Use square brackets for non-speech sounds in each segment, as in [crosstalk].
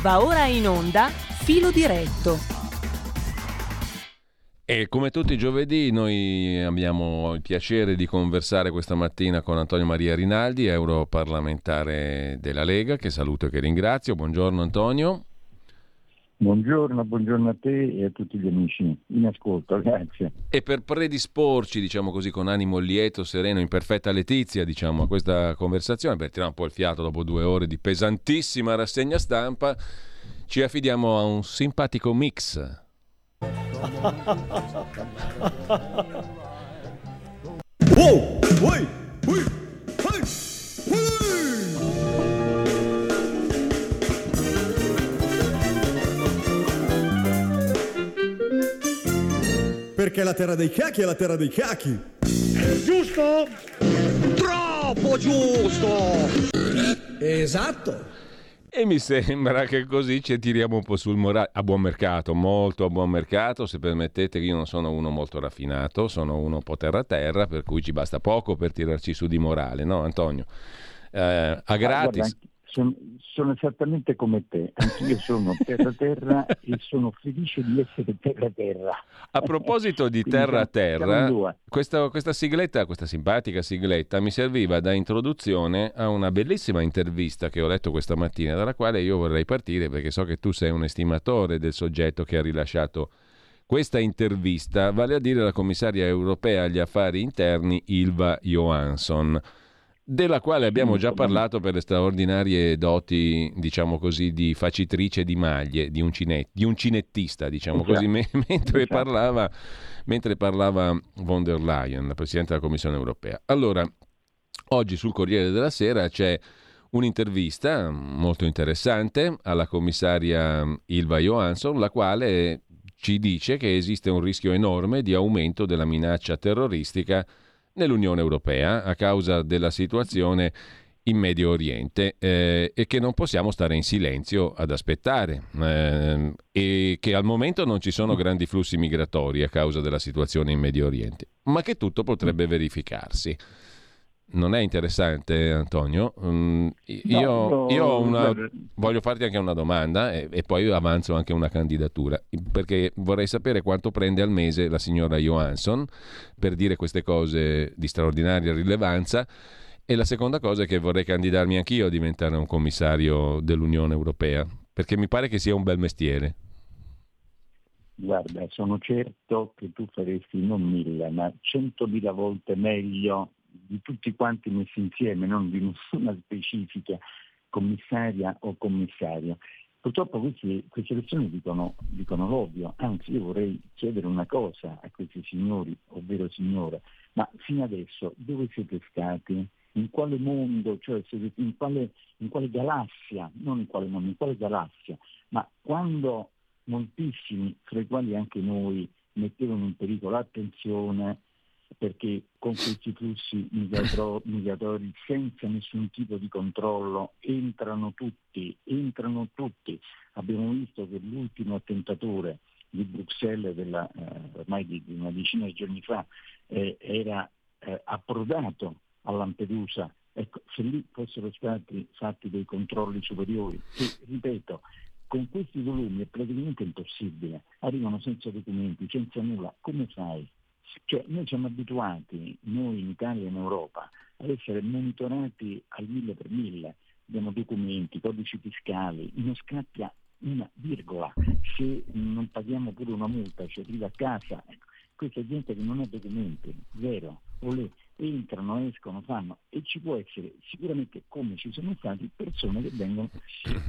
Va ora in onda Filo diretto. E come tutti i giovedì noi abbiamo il piacere di conversare questa mattina con Antonio Maria Rinaldi, europarlamentare della Lega, che saluto e che ringrazio. Buongiorno Antonio. Buongiorno, buongiorno a te e a tutti gli amici in ascolto, grazie. E per predisporci, diciamo così, con animo lieto, sereno, in perfetta letizia, diciamo, a questa conversazione, per tirare un po' il fiato dopo due ore di pesantissima rassegna stampa, ci affidiamo a un simpatico mix. Wow! Ui! Ui! Perché la terra dei cachi è la terra dei cachi. Giusto? Troppo giusto! Esatto. E mi sembra che così ci tiriamo un po' sul morale, a buon mercato, molto a buon mercato, se permettete, io non sono uno molto raffinato, sono uno un po' terra terra, per cui ci basta poco per tirarci su di morale, no Antonio? Eh, a gratis. Sono, sono, esattamente come te, anch'io sono terra terra e sono felice di essere terra terra. A proposito di terra terra, questa, questa sigletta, questa simpatica sigletta mi serviva da introduzione a una bellissima intervista che ho letto questa mattina, dalla quale io vorrei partire perché so che tu sei un estimatore del soggetto che ha rilasciato questa intervista, vale a dire la commissaria europea agli affari interni Ilva Johansson della quale abbiamo già parlato per le straordinarie doti, diciamo così, di facitrice di maglie, di un, cinet, di un cinettista, diciamo così, me, [laughs] mentre, parlava, mentre parlava von der Leyen, la Presidente della Commissione europea. Allora, oggi sul Corriere della Sera c'è un'intervista molto interessante alla commissaria Ilva Johansson, la quale ci dice che esiste un rischio enorme di aumento della minaccia terroristica nell'Unione Europea a causa della situazione in Medio Oriente eh, e che non possiamo stare in silenzio ad aspettare eh, e che al momento non ci sono grandi flussi migratori a causa della situazione in Medio Oriente, ma che tutto potrebbe verificarsi. Non è interessante, Antonio? Mm, io, no, io una, voglio farti anche una domanda e, e, poi avanzo anche una candidatura, perché vorrei sapere quanto prende al mese la signora Johansson per dire queste cose di straordinaria rilevanza. E la seconda cosa è che vorrei candidarmi anch'io a diventare un commissario dell'Unione Europea, perché mi pare che sia un bel mestiere. Guarda, sono certo che tu faresti non mille, ma centomila volte meglio di tutti quanti messi insieme, non di nessuna specifica commissaria o commissario. Purtroppo questi, queste persone dicono, dicono l'ovvio, anzi io vorrei chiedere una cosa a questi signori, ovvero signore, ma fino adesso dove siete stati? In quale mondo, cioè in quale, in quale galassia, non in quale mondo, in quale galassia? Ma quando moltissimi, fra i quali anche noi, mettevano in pericolo l'attenzione, perché con questi flussi migratori senza nessun tipo di controllo entrano tutti, entrano tutti. Abbiamo visto che l'ultimo attentatore di Bruxelles della, eh, ormai di, di, una decina di giorni fa eh, era eh, approdato a Lampedusa. Ecco, se lì fossero stati fatti dei controlli superiori, che ripeto, con questi volumi è praticamente impossibile, arrivano senza documenti, senza nulla, come fai? Cioè, noi siamo abituati, noi in Italia e in Europa, ad essere monitorati al mille per mille, abbiamo documenti, codici fiscali, non scappia una virgola, se non paghiamo pure una multa ci arriva a casa, ecco, questa gente che non ha documenti, zero, o le entrano, escono, fanno e ci può essere sicuramente come ci sono stati persone che vengono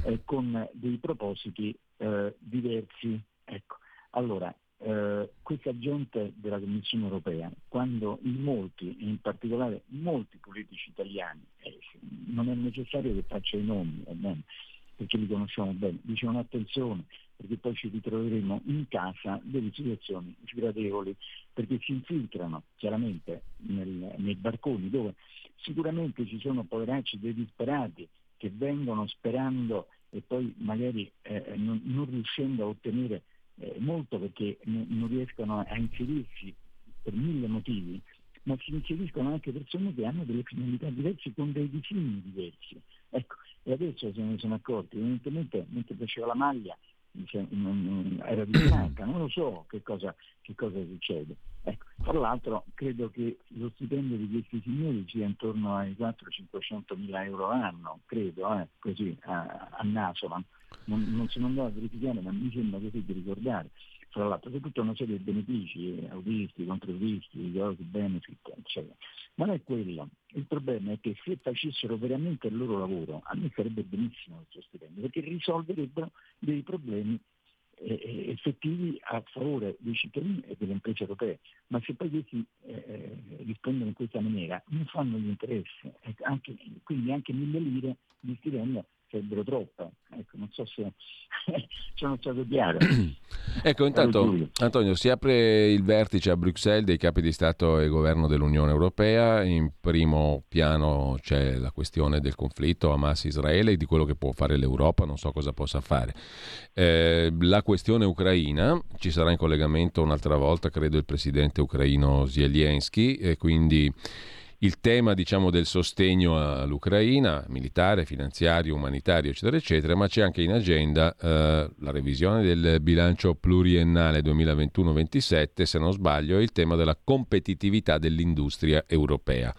eh, con dei propositi eh, diversi. Ecco. Allora, eh, questa gente della Commissione europea, quando in molti, in particolare molti politici italiani, eh, non è necessario che faccia i nomi, perché li conosciamo bene, dicevano attenzione perché poi ci ritroveremo in casa delle situazioni sgradevoli, perché si infiltrano chiaramente nel, nei barconi dove sicuramente ci sono poveracci dei disperati che vengono sperando e poi magari eh, non, non riuscendo a ottenere eh, molto perché n- non riescono a inserirsi per mille motivi, ma si inseriscono anche persone che hanno delle finalità diverse con dei disegni diversi. Ecco, e adesso se ne sono accorti, evidentemente mentre faceva la maglia era di bianca, non lo so che cosa, che cosa succede. Ecco, tra l'altro credo che lo stipendio di questi signori sia intorno ai 400-500 mila euro all'anno, credo, eh, così a, a naso, ma non, non sono andato a verificare, ma mi sembra così di ricordare fra l'altro c'è tutta una serie di benefici, eh, autisti, controvisti, giochi, benefit, eccetera. Ma non è quello. Il problema è che se facessero veramente il loro lavoro, a me sarebbe benissimo questo stipendio, perché risolverebbero dei problemi eh, eh, effettivi a favore dei cittadini e delle imprese europee. Ma se poi questi eh, rispondono in questa maniera, non fanno gli interessi. Anche, quindi anche mille lire di stipendio sarebbero troppe. Ecco, non so se sono stato chiaro. ecco, intanto Antonio, si apre il vertice a Bruxelles dei capi di Stato e governo dell'Unione Europea. In primo piano c'è la questione del conflitto Hamas-Israele e di quello che può fare l'Europa, non so cosa possa fare. Eh, la questione ucraina, ci sarà in collegamento un'altra volta, credo, il presidente ucraino Zelensky, e quindi il tema diciamo, del sostegno all'Ucraina, militare, finanziario, umanitario, eccetera, eccetera, ma c'è anche in agenda eh, la revisione del bilancio pluriennale 2021-27, se non sbaglio, e il tema della competitività dell'industria europea.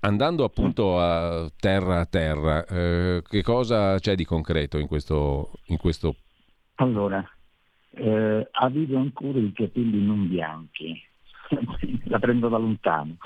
Andando appunto a terra a terra, eh, che cosa c'è di concreto in questo, in questo... Allora, eh, avevo ancora i capelli non bianchi, [laughs] la prendo da lontano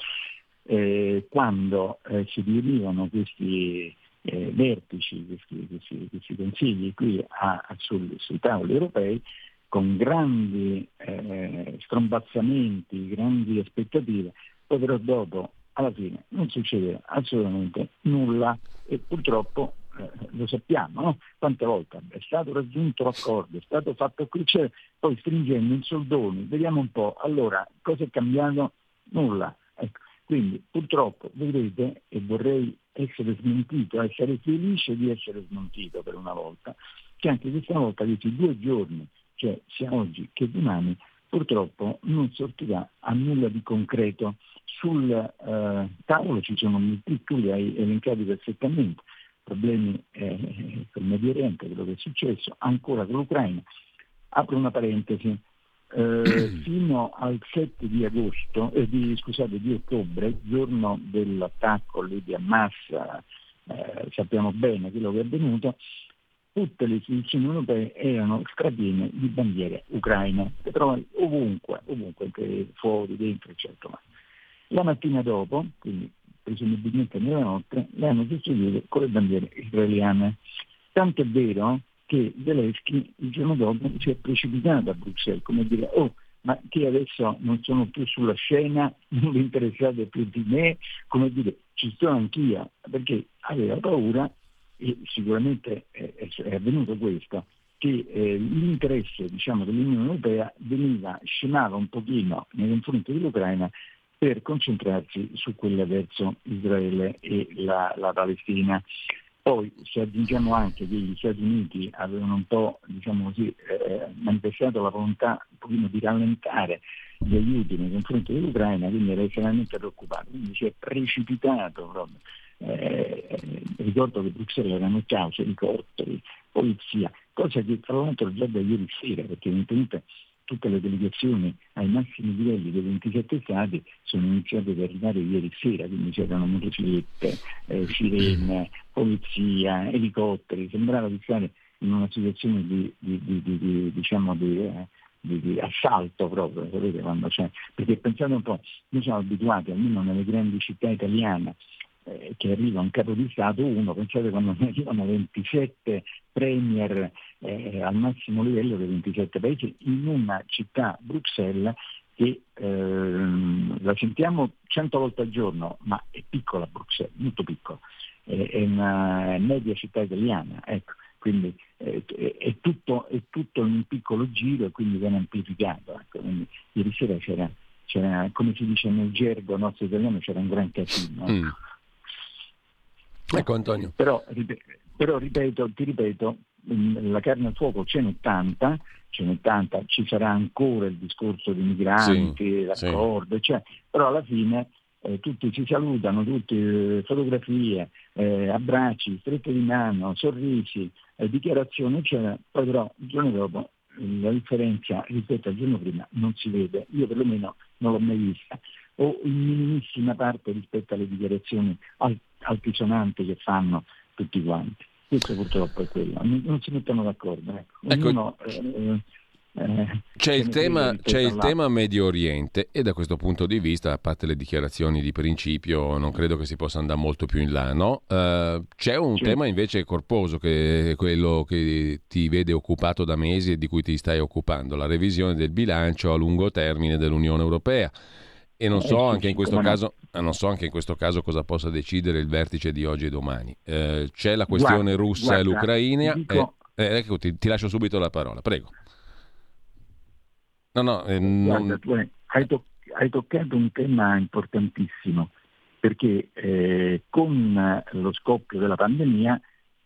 eh, quando eh, si riunivano questi eh, vertici, questi, questi, questi, consigli qui a, a sul, sui tavoli europei, con grandi eh, strombazzamenti, grandi aspettative, poi però dopo alla fine non succede assolutamente nulla e purtroppo eh, lo sappiamo, no? quante volte è stato raggiunto l'accordo, è stato fatto qui, cioè, poi stringendo in soldoni, vediamo un po', allora cosa è cambiato? Nulla. Ecco. Quindi purtroppo vedrete, e vorrei essere smentito, essere felice di essere smentito per una volta, che anche questa volta questi due giorni, cioè sia oggi che domani, purtroppo non sortirà a nulla di concreto. Sul eh, tavolo ci sono moltitudini, hai elencati perfettamente, problemi eh, col Medio Oriente, quello che è successo, ancora con l'Ucraina. Apro una parentesi, eh, [clears throat] fino al 7 di agosto, eh, di, scusate, di ottobre, giorno dell'attacco lì di Hamas, eh, sappiamo bene quello che è avvenuto, tutte le istituzioni europee erano strapiene di bandiere ucraine, che trovi ovunque, ovunque, fuori, dentro, eccetera. La mattina dopo, quindi presumibilmente nella notte, le hanno sostituite con le bandiere israeliane. Tanto è vero che Zelensky il giorno dopo si è precipitato a Bruxelles, come dire, oh, ma che adesso non sono più sulla scena, non vi interessate più di me, come dire, ci sto anch'io, perché aveva paura, e sicuramente è, avvenuto questo, che eh, l'interesse diciamo, dell'Unione Europea veniva, scemava un pochino nei confronti dell'Ucraina per concentrarsi su quella verso Israele e la, la Palestina. Poi se aggiungiamo anche che gli Stati Uniti avevano un po' diciamo così, eh, manifestato la volontà un pochino di rallentare gli aiuti nei confronti dell'Ucraina, quindi era estremamente preoccupato, quindi si è precipitato proprio. Eh, ricordo che Bruxelles erano cause, elicotteri, polizia, cosa che tra l'altro già da ieri sera, perché evidentemente tutte le delegazioni ai massimi livelli dei 27 Stati sono iniziate ad arrivare ieri sera, quindi c'erano motociclette, eh, sirene, polizia, elicotteri, sembrava di stare in una situazione di, di, di, di diciamo eh, di, assalto proprio, sapete quando c'è, perché pensate un po', noi siamo abituati, almeno nelle grandi città italiane, eh, che arriva un capo di Stato, uno, pensate quando ne arrivano 27 premier eh, al massimo livello dei 27 paesi in una città, Bruxelles, che eh, la sentiamo 100 volte al giorno, ma è piccola Bruxelles, molto piccola, è una media città italiana, ecco, quindi eh, è, tutto, è, tutto, in un piccolo giro e quindi viene amplificato. Ecco. Quindi, ieri sera c'era, c'era, come si dice nel gergo nostro italiano, c'era un gran casino. Ecco. Mm. Ecco Antonio. Però, però ripeto, ti ripeto, la carne al fuoco ce n'è tanta, ce n'è tanta, ci sarà ancora il discorso dei migranti, sì, l'accordo, sì. Cioè, però alla fine eh, tutti si salutano, tutte eh, fotografie, eh, eh, abbracci, strette di mano, sorrisi, eh, dichiarazioni, eccetera, poi però il giorno dopo la differenza rispetto al giorno prima non si vede, io perlomeno non l'ho mai vista, o in minimissima parte rispetto alle dichiarazioni altisonanti che fanno tutti quanti. Questo purtroppo è quello, non, si mettono d'accordo. Ecco. ecco Ognuno, eh, eh, c'è il, tema, c'è il tema, Medio Oriente e da questo punto di vista, a parte le dichiarazioni di principio, non credo che si possa andare molto più in là. No? Uh, c'è un c'è. tema invece corposo che è quello che ti vede occupato da mesi e di cui ti stai occupando, la revisione del bilancio a lungo termine dell'Unione Europea. E non eh, so, anche in questo caso, eh, non so anche in questo caso cosa possa decidere il vertice di oggi e domani. Uh, c'è la questione guarda, russa guarda, e l'Ucraina. Dico... Eh, ecco, ti, ti lascio subito la parola, prego. No, no, eh, non... tu hai, to- hai, toccato un tema importantissimo perché eh, con lo scoppio della pandemia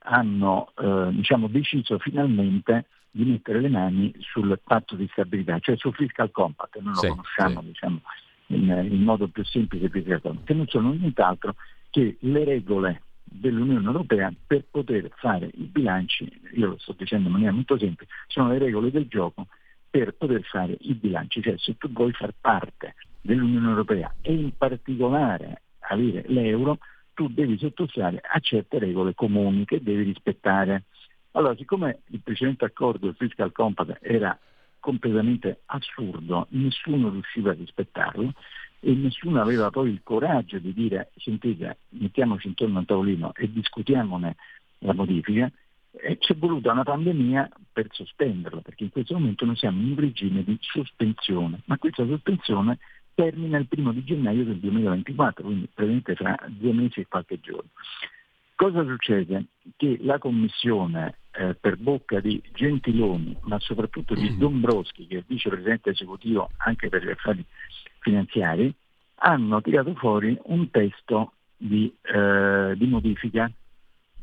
hanno eh, diciamo, deciso finalmente di mettere le mani sul patto di stabilità, cioè sul fiscal compact, noi sì, lo conosciamo sì. diciamo, in, in, modo più semplice e più che non sono nient'altro che le regole dell'Unione Europea per poter fare i bilanci, io lo sto dicendo in maniera molto semplice, sono le regole del gioco per poter fare i bilanci, cioè se tu vuoi far parte dell'Unione Europea e in particolare avere l'euro, tu devi sottostare a certe regole comuni che devi rispettare. Allora, siccome il precedente accordo, il Fiscal Compact, era completamente assurdo, nessuno riusciva a rispettarlo e nessuno aveva poi il coraggio di dire sentite, mettiamoci intorno a un tavolino e discutiamone la modifica, e c'è voluta una pandemia per sospenderla, perché in questo momento noi siamo in un regime di sospensione, ma questa sospensione termina il primo di gennaio del 2024, quindi praticamente fra due mesi e qualche giorno. Cosa succede? Che la Commissione, eh, per bocca di Gentiloni, ma soprattutto di mm. Dombrowski, che è vicepresidente esecutivo anche per gli affari finanziari, hanno tirato fuori un testo di, eh, di modifica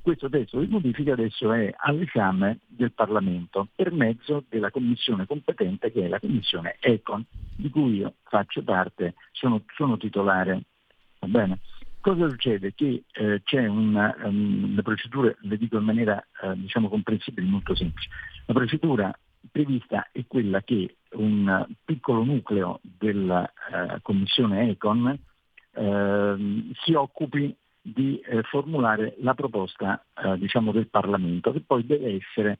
questo testo di modifica adesso è all'esame del Parlamento per mezzo della commissione competente che è la commissione Econ, di cui io faccio parte, sono, sono titolare. Va bene? Cosa succede? Che eh, c'è una, um, le procedure, le dico in maniera eh, diciamo comprensibile, molto semplice. La procedura prevista è quella che un piccolo nucleo della uh, commissione Econ uh, si occupi di eh, formulare la proposta diciamo, del Parlamento che poi deve essere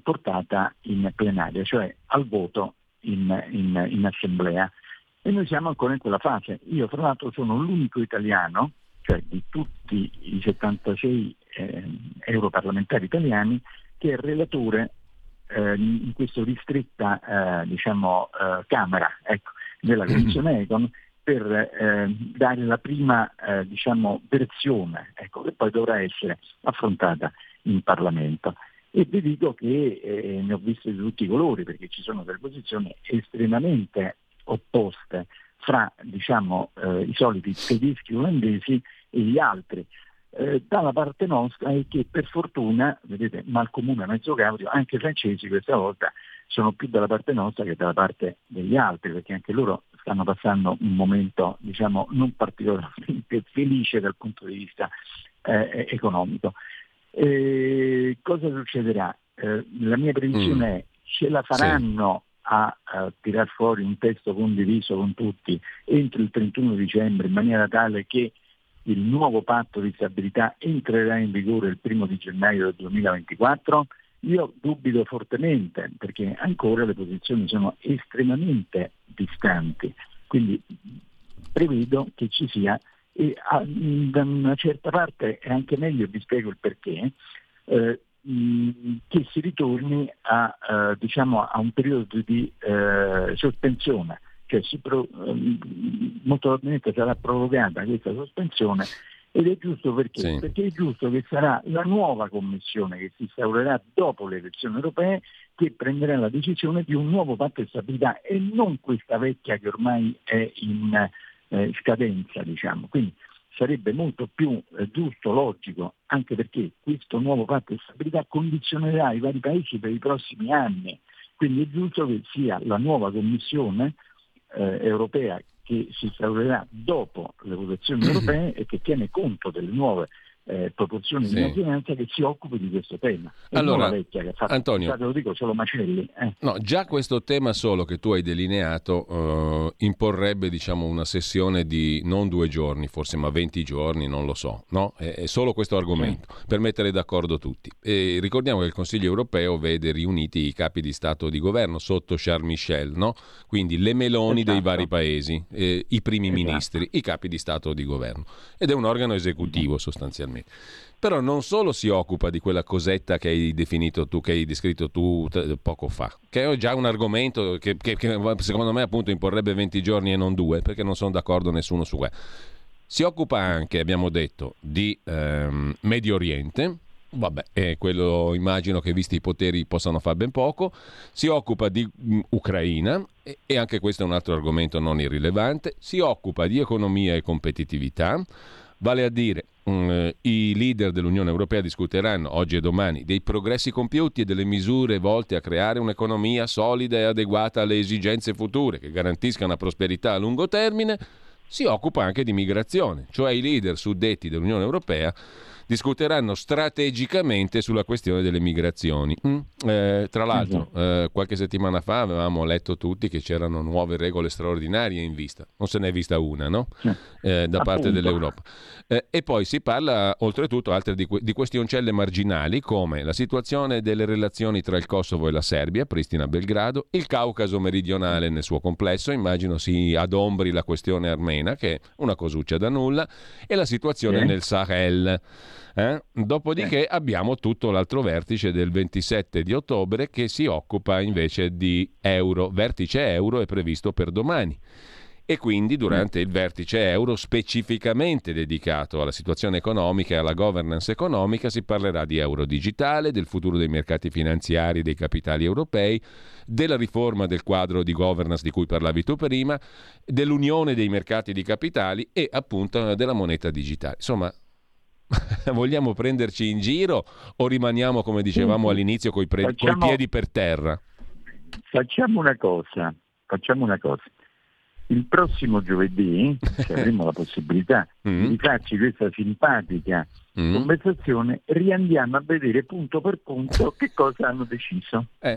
portata in plenaria, cioè al voto in, in, in, assemblea. E noi siamo ancora in quella fase. Io fra l'altro sono l'unico italiano, cioè di tutti i 76 eh, europarlamentari italiani, che è relatore eh, in questa ristretta eh, diciamo, Camera ecco, della Commissione [clears throat] Econ per eh, dare la prima eh, diciamo, versione ecco, che poi dovrà essere affrontata in Parlamento. E vi dico che eh, ne ho viste di tutti i colori perché ci sono delle posizioni estremamente opposte fra diciamo, eh, i soliti tedeschi olandesi e gli altri. Eh, dalla parte nostra è che per fortuna, vedete, mal comune mezzo caudio, anche i francesi questa volta sono più dalla parte nostra che dalla parte degli altri, perché anche loro stanno passando un momento diciamo, non particolarmente [laughs] felice dal punto di vista eh, economico. Eh, cosa succederà? Eh, la mia previsione mm. è ce la faranno. A, a tirar fuori un testo condiviso con tutti entro il 31 dicembre in maniera tale che il nuovo patto di stabilità entrerà in vigore il primo di gennaio del 2024? Io dubito fortemente perché ancora le posizioni sono estremamente distanti, quindi prevedo che ci sia e a, da una certa parte è anche meglio, vi spiego il perché, eh, che si ritorni a, eh, diciamo, a un periodo di eh, sospensione, cioè pro, molto probabilmente sarà prorogata questa sospensione ed è giusto perché? Sì. Perché è giusto che sarà la nuova commissione che si instaurerà dopo le elezioni europee che prenderà la decisione di un nuovo patto di stabilità e non questa vecchia che ormai è in eh, scadenza. Diciamo. Quindi sarebbe molto più eh, giusto, logico, anche perché questo nuovo patto di stabilità condizionerà i vari paesi per i prossimi anni. Quindi è giusto che sia la nuova Commissione eh, europea che si instaurerà dopo le votazioni [clears throat] europee e che tiene conto delle nuove eh, proporzioni sì. di maggioranza che si occupi di questo tema. E allora, vecchia che fatto, Antonio, lo dico solo Macelli. Eh. No, già questo tema solo che tu hai delineato eh, imporrebbe diciamo, una sessione di non due giorni, forse, ma 20 giorni, non lo so. No? È, è solo questo argomento sì. per mettere d'accordo tutti. E ricordiamo che il Consiglio europeo vede riuniti i capi di Stato e di governo sotto Charles Michel, no? quindi le meloni esatto. dei vari paesi, eh, i primi esatto. ministri, i capi di Stato e di governo. Ed è un organo esecutivo sostanzialmente anni. Però non solo si occupa di quella cosetta che hai definito tu, che hai descritto tu t- poco fa, che è già un argomento che, che, che, secondo me appunto imporrebbe 20 giorni e non due, perché non sono d'accordo nessuno su questo. Si occupa anche, abbiamo detto, di ehm, Medio Oriente, Vabbè, eh, quello immagino che visti i poteri possano fare ben poco. Si occupa di mh, mm, Ucraina e, e, anche questo è un altro argomento non irrilevante. Si occupa di economia e competitività, vale a dire i leader dell'Unione Europea discuteranno oggi e domani dei progressi compiuti e delle misure volte a creare un'economia solida e adeguata alle esigenze future che garantisca una prosperità a lungo termine, si occupa anche di migrazione, cioè i leader suddetti dell'Unione Europea discuteranno strategicamente sulla questione delle migrazioni. Mm. Eh, tra l'altro, eh, qualche settimana fa avevamo letto tutti che c'erano nuove regole straordinarie in vista, non se n'è vista una no? eh, da parte dell'Europa. Eh, e poi si parla oltretutto altre di, di questioncelle marginali come la situazione delle relazioni tra il Kosovo e la Serbia, Pristina-Belgrado, il Caucaso meridionale nel suo complesso, immagino si adombri la questione armena che è una cosuccia da nulla, e la situazione nel Sahel. Eh? Dopodiché abbiamo tutto l'altro vertice del 27 di ottobre che si occupa invece di euro. Vertice euro è previsto per domani e quindi durante il vertice euro specificamente dedicato alla situazione economica e alla governance economica si parlerà di euro digitale, del futuro dei mercati finanziari e dei capitali europei, della riforma del quadro di governance di cui parlavi tu prima, dell'unione dei mercati di capitali e appunto della moneta digitale. Insomma, [laughs] vogliamo prenderci in giro o rimaniamo, come dicevamo all'inizio, coi, pre- facciamo, coi piedi per terra? Facciamo una cosa, facciamo una cosa. Il prossimo giovedì, [laughs] se avremo la possibilità mm. di farci questa simpatica mm. conversazione, riandiamo a vedere punto per punto [laughs] che cosa hanno deciso. Eh,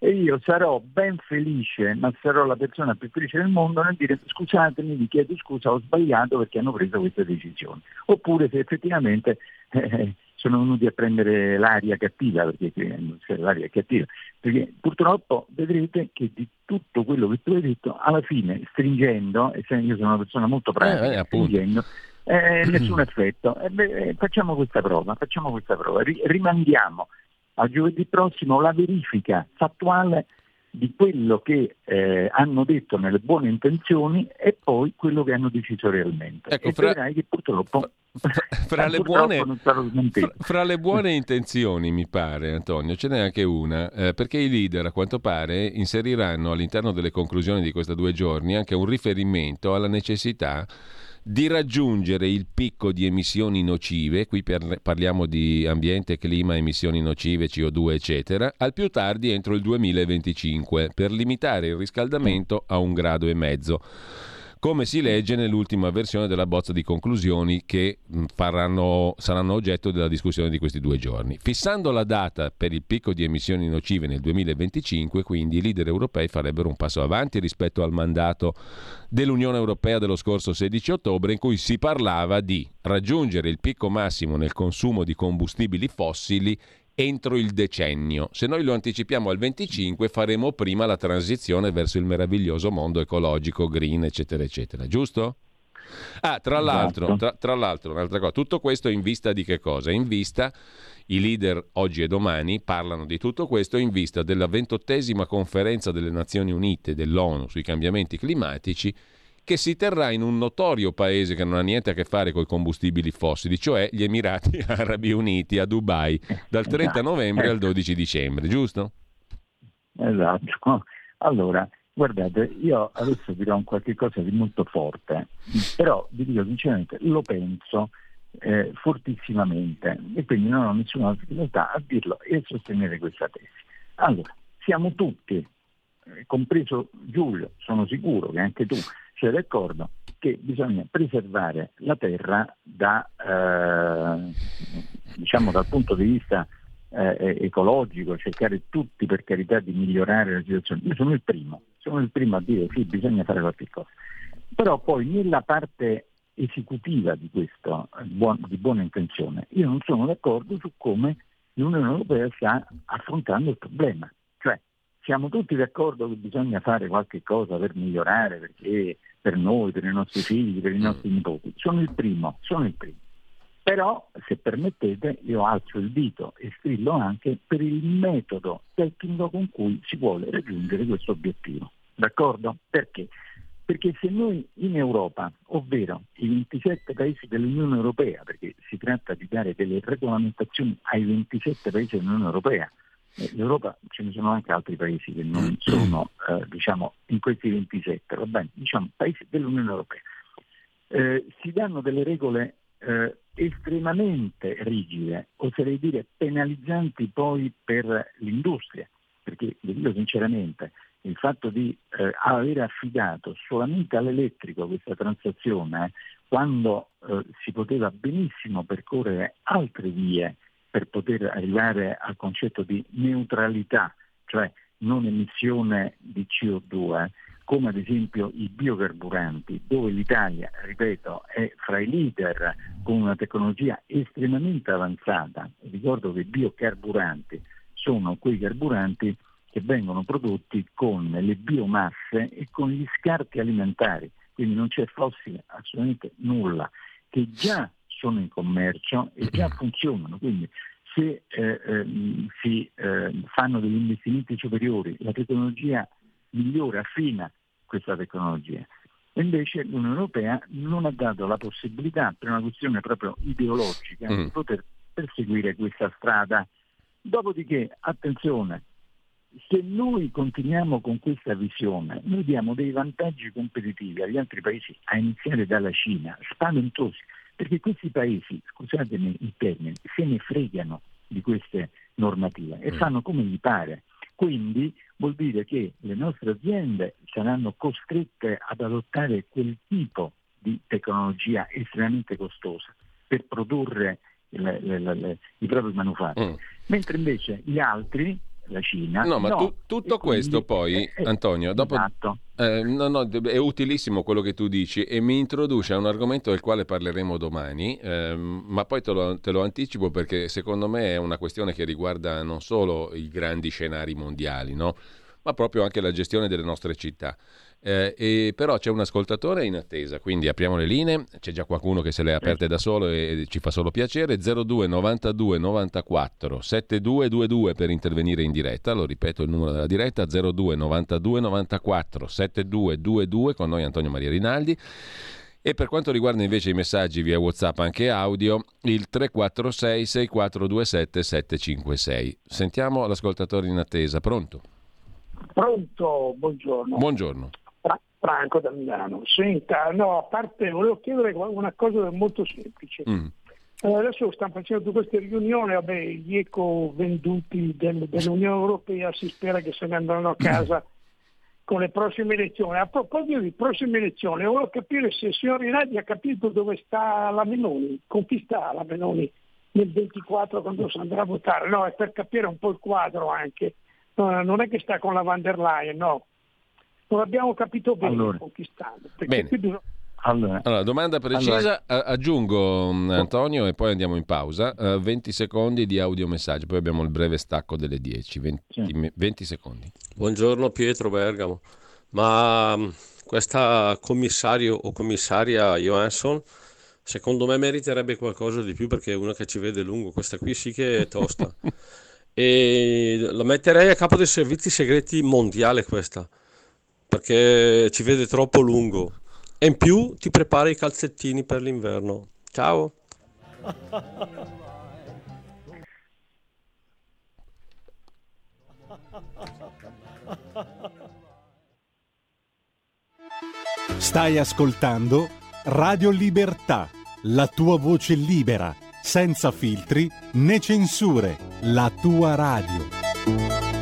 e io sarò ben felice, ma sarò la persona più felice del mondo nel dire scusatemi, vi chiedo scusa, ho sbagliato perché hanno preso questa decisione. Oppure se effettivamente eh, sono venuti a prendere l'aria cattiva, perché l'aria è cattiva, perché purtroppo vedrete che di tutto quello che tu hai detto, alla fine stringendo, e io sono una persona molto pratica, eh, eh, stringendo, eh, [clears throat] nessun effetto. Eh, beh, facciamo questa prova, facciamo questa prova. rimandiamo a giovedì prossimo la verifica fattuale di quello che eh, hanno detto nelle buone intenzioni e poi quello che hanno deciso realmente. Ecco, e fra... vedrai che purtroppo... Fra, le buone, fra, fra, le buone, intenzioni, mi pare, Antonio, ce n'è anche una, eh, perché i leader, a quanto pare, inseriranno all'interno delle conclusioni di questi due giorni anche un riferimento alla necessità di raggiungere il picco di emissioni nocive, qui parliamo di ambiente, clima, emissioni nocive, CO2 eccetera, al più tardi entro il 2025 per limitare il riscaldamento a un grado e mezzo come si legge nell'ultima versione della bozza di conclusioni che mm, faranno, saranno oggetto della discussione di questi due giorni. Fissando la data per il picco di emissioni nocive nel 2025, quindi i leader europei farebbero un passo avanti rispetto al mandato dell'Unione Europea dello scorso 16 ottobre in cui si parlava di raggiungere il picco massimo nel consumo di combustibili fossili entro il decennio. Se noi lo anticipiamo al 25 faremo prima la transizione verso il meraviglioso mondo ecologico, green, eccetera, eccetera, giusto? Ah, tra l'altro, esatto. tra, tra l'altro, un'altra cosa, tutto questo in vista di che cosa? In vista, i leader oggi e domani parlano di tutto questo in vista della ventottesima conferenza delle Nazioni Unite dell'ONU sui cambiamenti climatici che si terrà in un notorio paese che non ha niente a che fare con i combustibili fossili, cioè gli Emirati [laughs] Arabi Uniti a Dubai, dal 30 esatto. novembre al 12 dicembre, giusto? Esatto. Allora, guardate, io adesso dirò un qualche cosa di molto forte, però vi dico sinceramente, lo penso eh, fortissimamente e quindi non ho nessuna difficoltà a dirlo e a sostenere questa tesi. Allora, siamo tutti, eh, compreso Giulio, sono sicuro che anche tu, sei d'accordo perché bisogna preservare la terra da, eh, diciamo, dal punto di vista eh, ecologico, cercare tutti per carità di migliorare la situazione. Io sono il primo, sono il primo a dire sì, bisogna fare qualche cosa. Però poi nella parte esecutiva di questo, di buona intenzione, io non sono d'accordo su come l'Unione Europea sta affrontando il problema. Siamo tutti d'accordo che bisogna fare qualche cosa per migliorare, perché per noi, per i nostri figli, per i nostri nipoti. Sono il primo, sono il primo. Però, se permettete, io alzo il dito e strillo anche per il metodo tecnico con cui si vuole raggiungere questo obiettivo. D'accordo? Perché? Perché se noi in Europa, ovvero i 27 paesi dell'Unione Europea, perché si tratta di dare delle regolamentazioni ai 27 paesi dell'Unione Europea, eh, Europa ce ne sono anche altri paesi che non sono eh, diciamo, in questi 27, va bene? diciamo paesi dell'Unione Europea, eh, si danno delle regole eh, estremamente rigide, oserei dire penalizzanti poi per l'industria, perché vi dico sinceramente, il fatto di eh, aver affidato solamente all'elettrico questa transazione, eh, quando eh, si poteva benissimo percorrere altre vie per poter arrivare al concetto di neutralità, cioè non emissione di CO2, come ad esempio i biocarburanti, dove l'Italia, ripeto, è fra i leader con una tecnologia estremamente avanzata. Ricordo che i biocarburanti sono quei carburanti che vengono prodotti con le biomasse e con gli scarti alimentari, quindi non c'è fossile assolutamente nulla, che già sono in commercio e già funzionano. Quindi se eh, eh, si eh, fanno degli investimenti superiori, la tecnologia migliore, affina questa tecnologia. Invece l'Unione Europea non ha dato la possibilità, per una questione proprio ideologica, mm. di poter perseguire questa strada. Dopodiché, attenzione, se noi continuiamo con questa visione, noi diamo dei vantaggi competitivi agli altri paesi, a iniziare dalla Cina, spaventosi, perché questi paesi, scusatemi il termine, se ne fregano di queste normative e mm. fanno come gli pare. Quindi vuol dire che le nostre aziende saranno costrette ad adottare quel tipo di tecnologia estremamente costosa per produrre le, le, le, i propri manufatti, mm. mentre invece gli altri la Cina. No, ma no. Tu, tutto questo poi, eh, Antonio, dopo, esatto. eh, no, no, è utilissimo quello che tu dici e mi introduce a un argomento del quale parleremo domani, eh, ma poi te lo, te lo, anticipo perché secondo me è una questione che riguarda non solo i grandi scenari mondiali, no? ma proprio anche la gestione delle nostre città. Eh, e però c'è un ascoltatore in attesa, quindi apriamo le linee, c'è già qualcuno che se le ha aperte da solo e ci fa solo piacere, 02 92 94 7222 per intervenire in diretta, lo ripeto il numero della diretta, 02 92 94 7222 con noi Antonio Maria Rinaldi. E per quanto riguarda invece i messaggi via WhatsApp anche audio, il 346 6427 756. Sentiamo l'ascoltatore in attesa, pronto? Pronto, buongiorno. Buongiorno. Franco da Milano. Senta, no, a parte volevo chiedere una cosa molto semplice. Mm. Eh, adesso stanno facendo tutte queste riunioni, vabbè, gli eco venduti del, dell'Unione Europea si spera che se ne andranno a casa con le prossime elezioni. A proposito di prossime elezioni, volevo capire se il signor Rinaldi ha capito dove sta la Meloni, con chi sta la Meloni nel 24 quando si andrà a votare. No, è per capire un po' il quadro anche. No, non è che sta con la van der Leyen, no non abbiamo capito bene allora. conquistando. Bene. Allora, allora, domanda precisa, allora. aggiungo mm, Antonio e poi andiamo in pausa, uh, 20 secondi di audiomessaggio, poi abbiamo il breve stacco delle 10, 20, sì. 20 secondi. Buongiorno Pietro Bergamo, ma mm, questa commissario o commissaria Johansson secondo me meriterebbe qualcosa di più perché è una che ci vede lungo, questa qui sì che è tosta. [laughs] e la metterei a capo dei servizi segreti mondiale questa perché ci vede troppo lungo. E in più ti prepara i calzettini per l'inverno. Ciao. Stai ascoltando Radio Libertà, la tua voce libera, senza filtri né censure, la tua radio.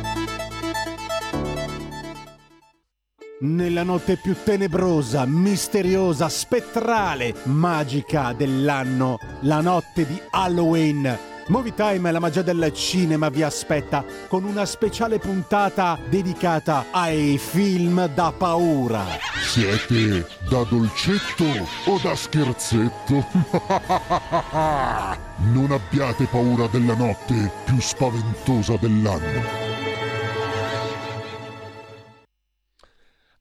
Nella notte più tenebrosa, misteriosa, spettrale, magica dell'anno, la notte di Halloween. Movie Time, la magia del cinema vi aspetta con una speciale puntata dedicata ai film da paura. Siete da dolcetto o da scherzetto? [laughs] non abbiate paura della notte più spaventosa dell'anno.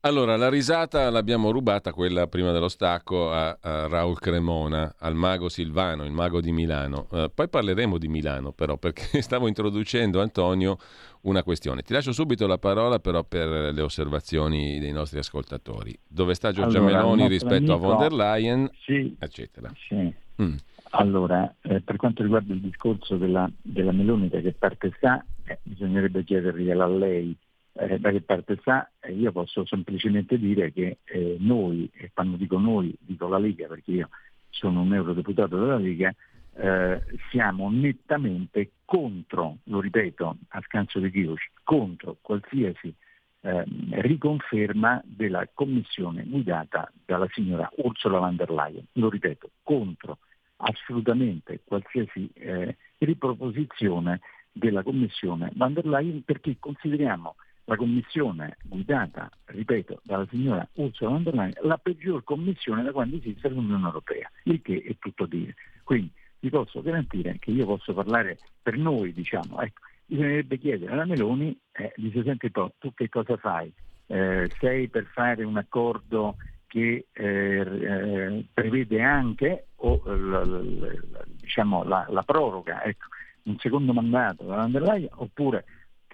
Allora, la risata l'abbiamo rubata, quella prima dello stacco, a, a Raul Cremona, al mago Silvano, il mago di Milano. Uh, poi parleremo di Milano, però, perché [laughs] stavo introducendo, Antonio, una questione. Ti lascio subito la parola, però, per le osservazioni dei nostri ascoltatori. Dove sta Giorgia allora, Meloni rispetto amico, a von der Leyen, sì, eccetera. Sì. Mm. Allora, eh, per quanto riguarda il discorso della, della Meloni, da che parte sta, eh, bisognerebbe chiedergliela a lei eh, da che parte sta, eh, io posso semplicemente dire che eh, noi, e quando dico noi dico la Lega perché io sono un eurodeputato della Lega, eh, siamo nettamente contro, lo ripeto a scanso di chiloci, contro qualsiasi ehm, riconferma della commissione guidata dalla signora Ursula von der Leyen. Lo ripeto, contro assolutamente qualsiasi eh, riproposizione della commissione von der Leyen perché consideriamo la commissione guidata, ripeto, dalla signora Ursula von der Leyen, la peggior commissione da quando esiste l'Unione Europea, il che è tutto dire. Quindi vi posso garantire che io posso parlare per noi, diciamo, ecco, bisognerebbe chiedere alla Meloni, eh, dice senti tu che cosa fai? Eh, sei per fare un accordo che eh, eh prevede anche o, l, l, diciamo, la, la, proroga, ecco, un secondo mandato da von der Leyen, oppure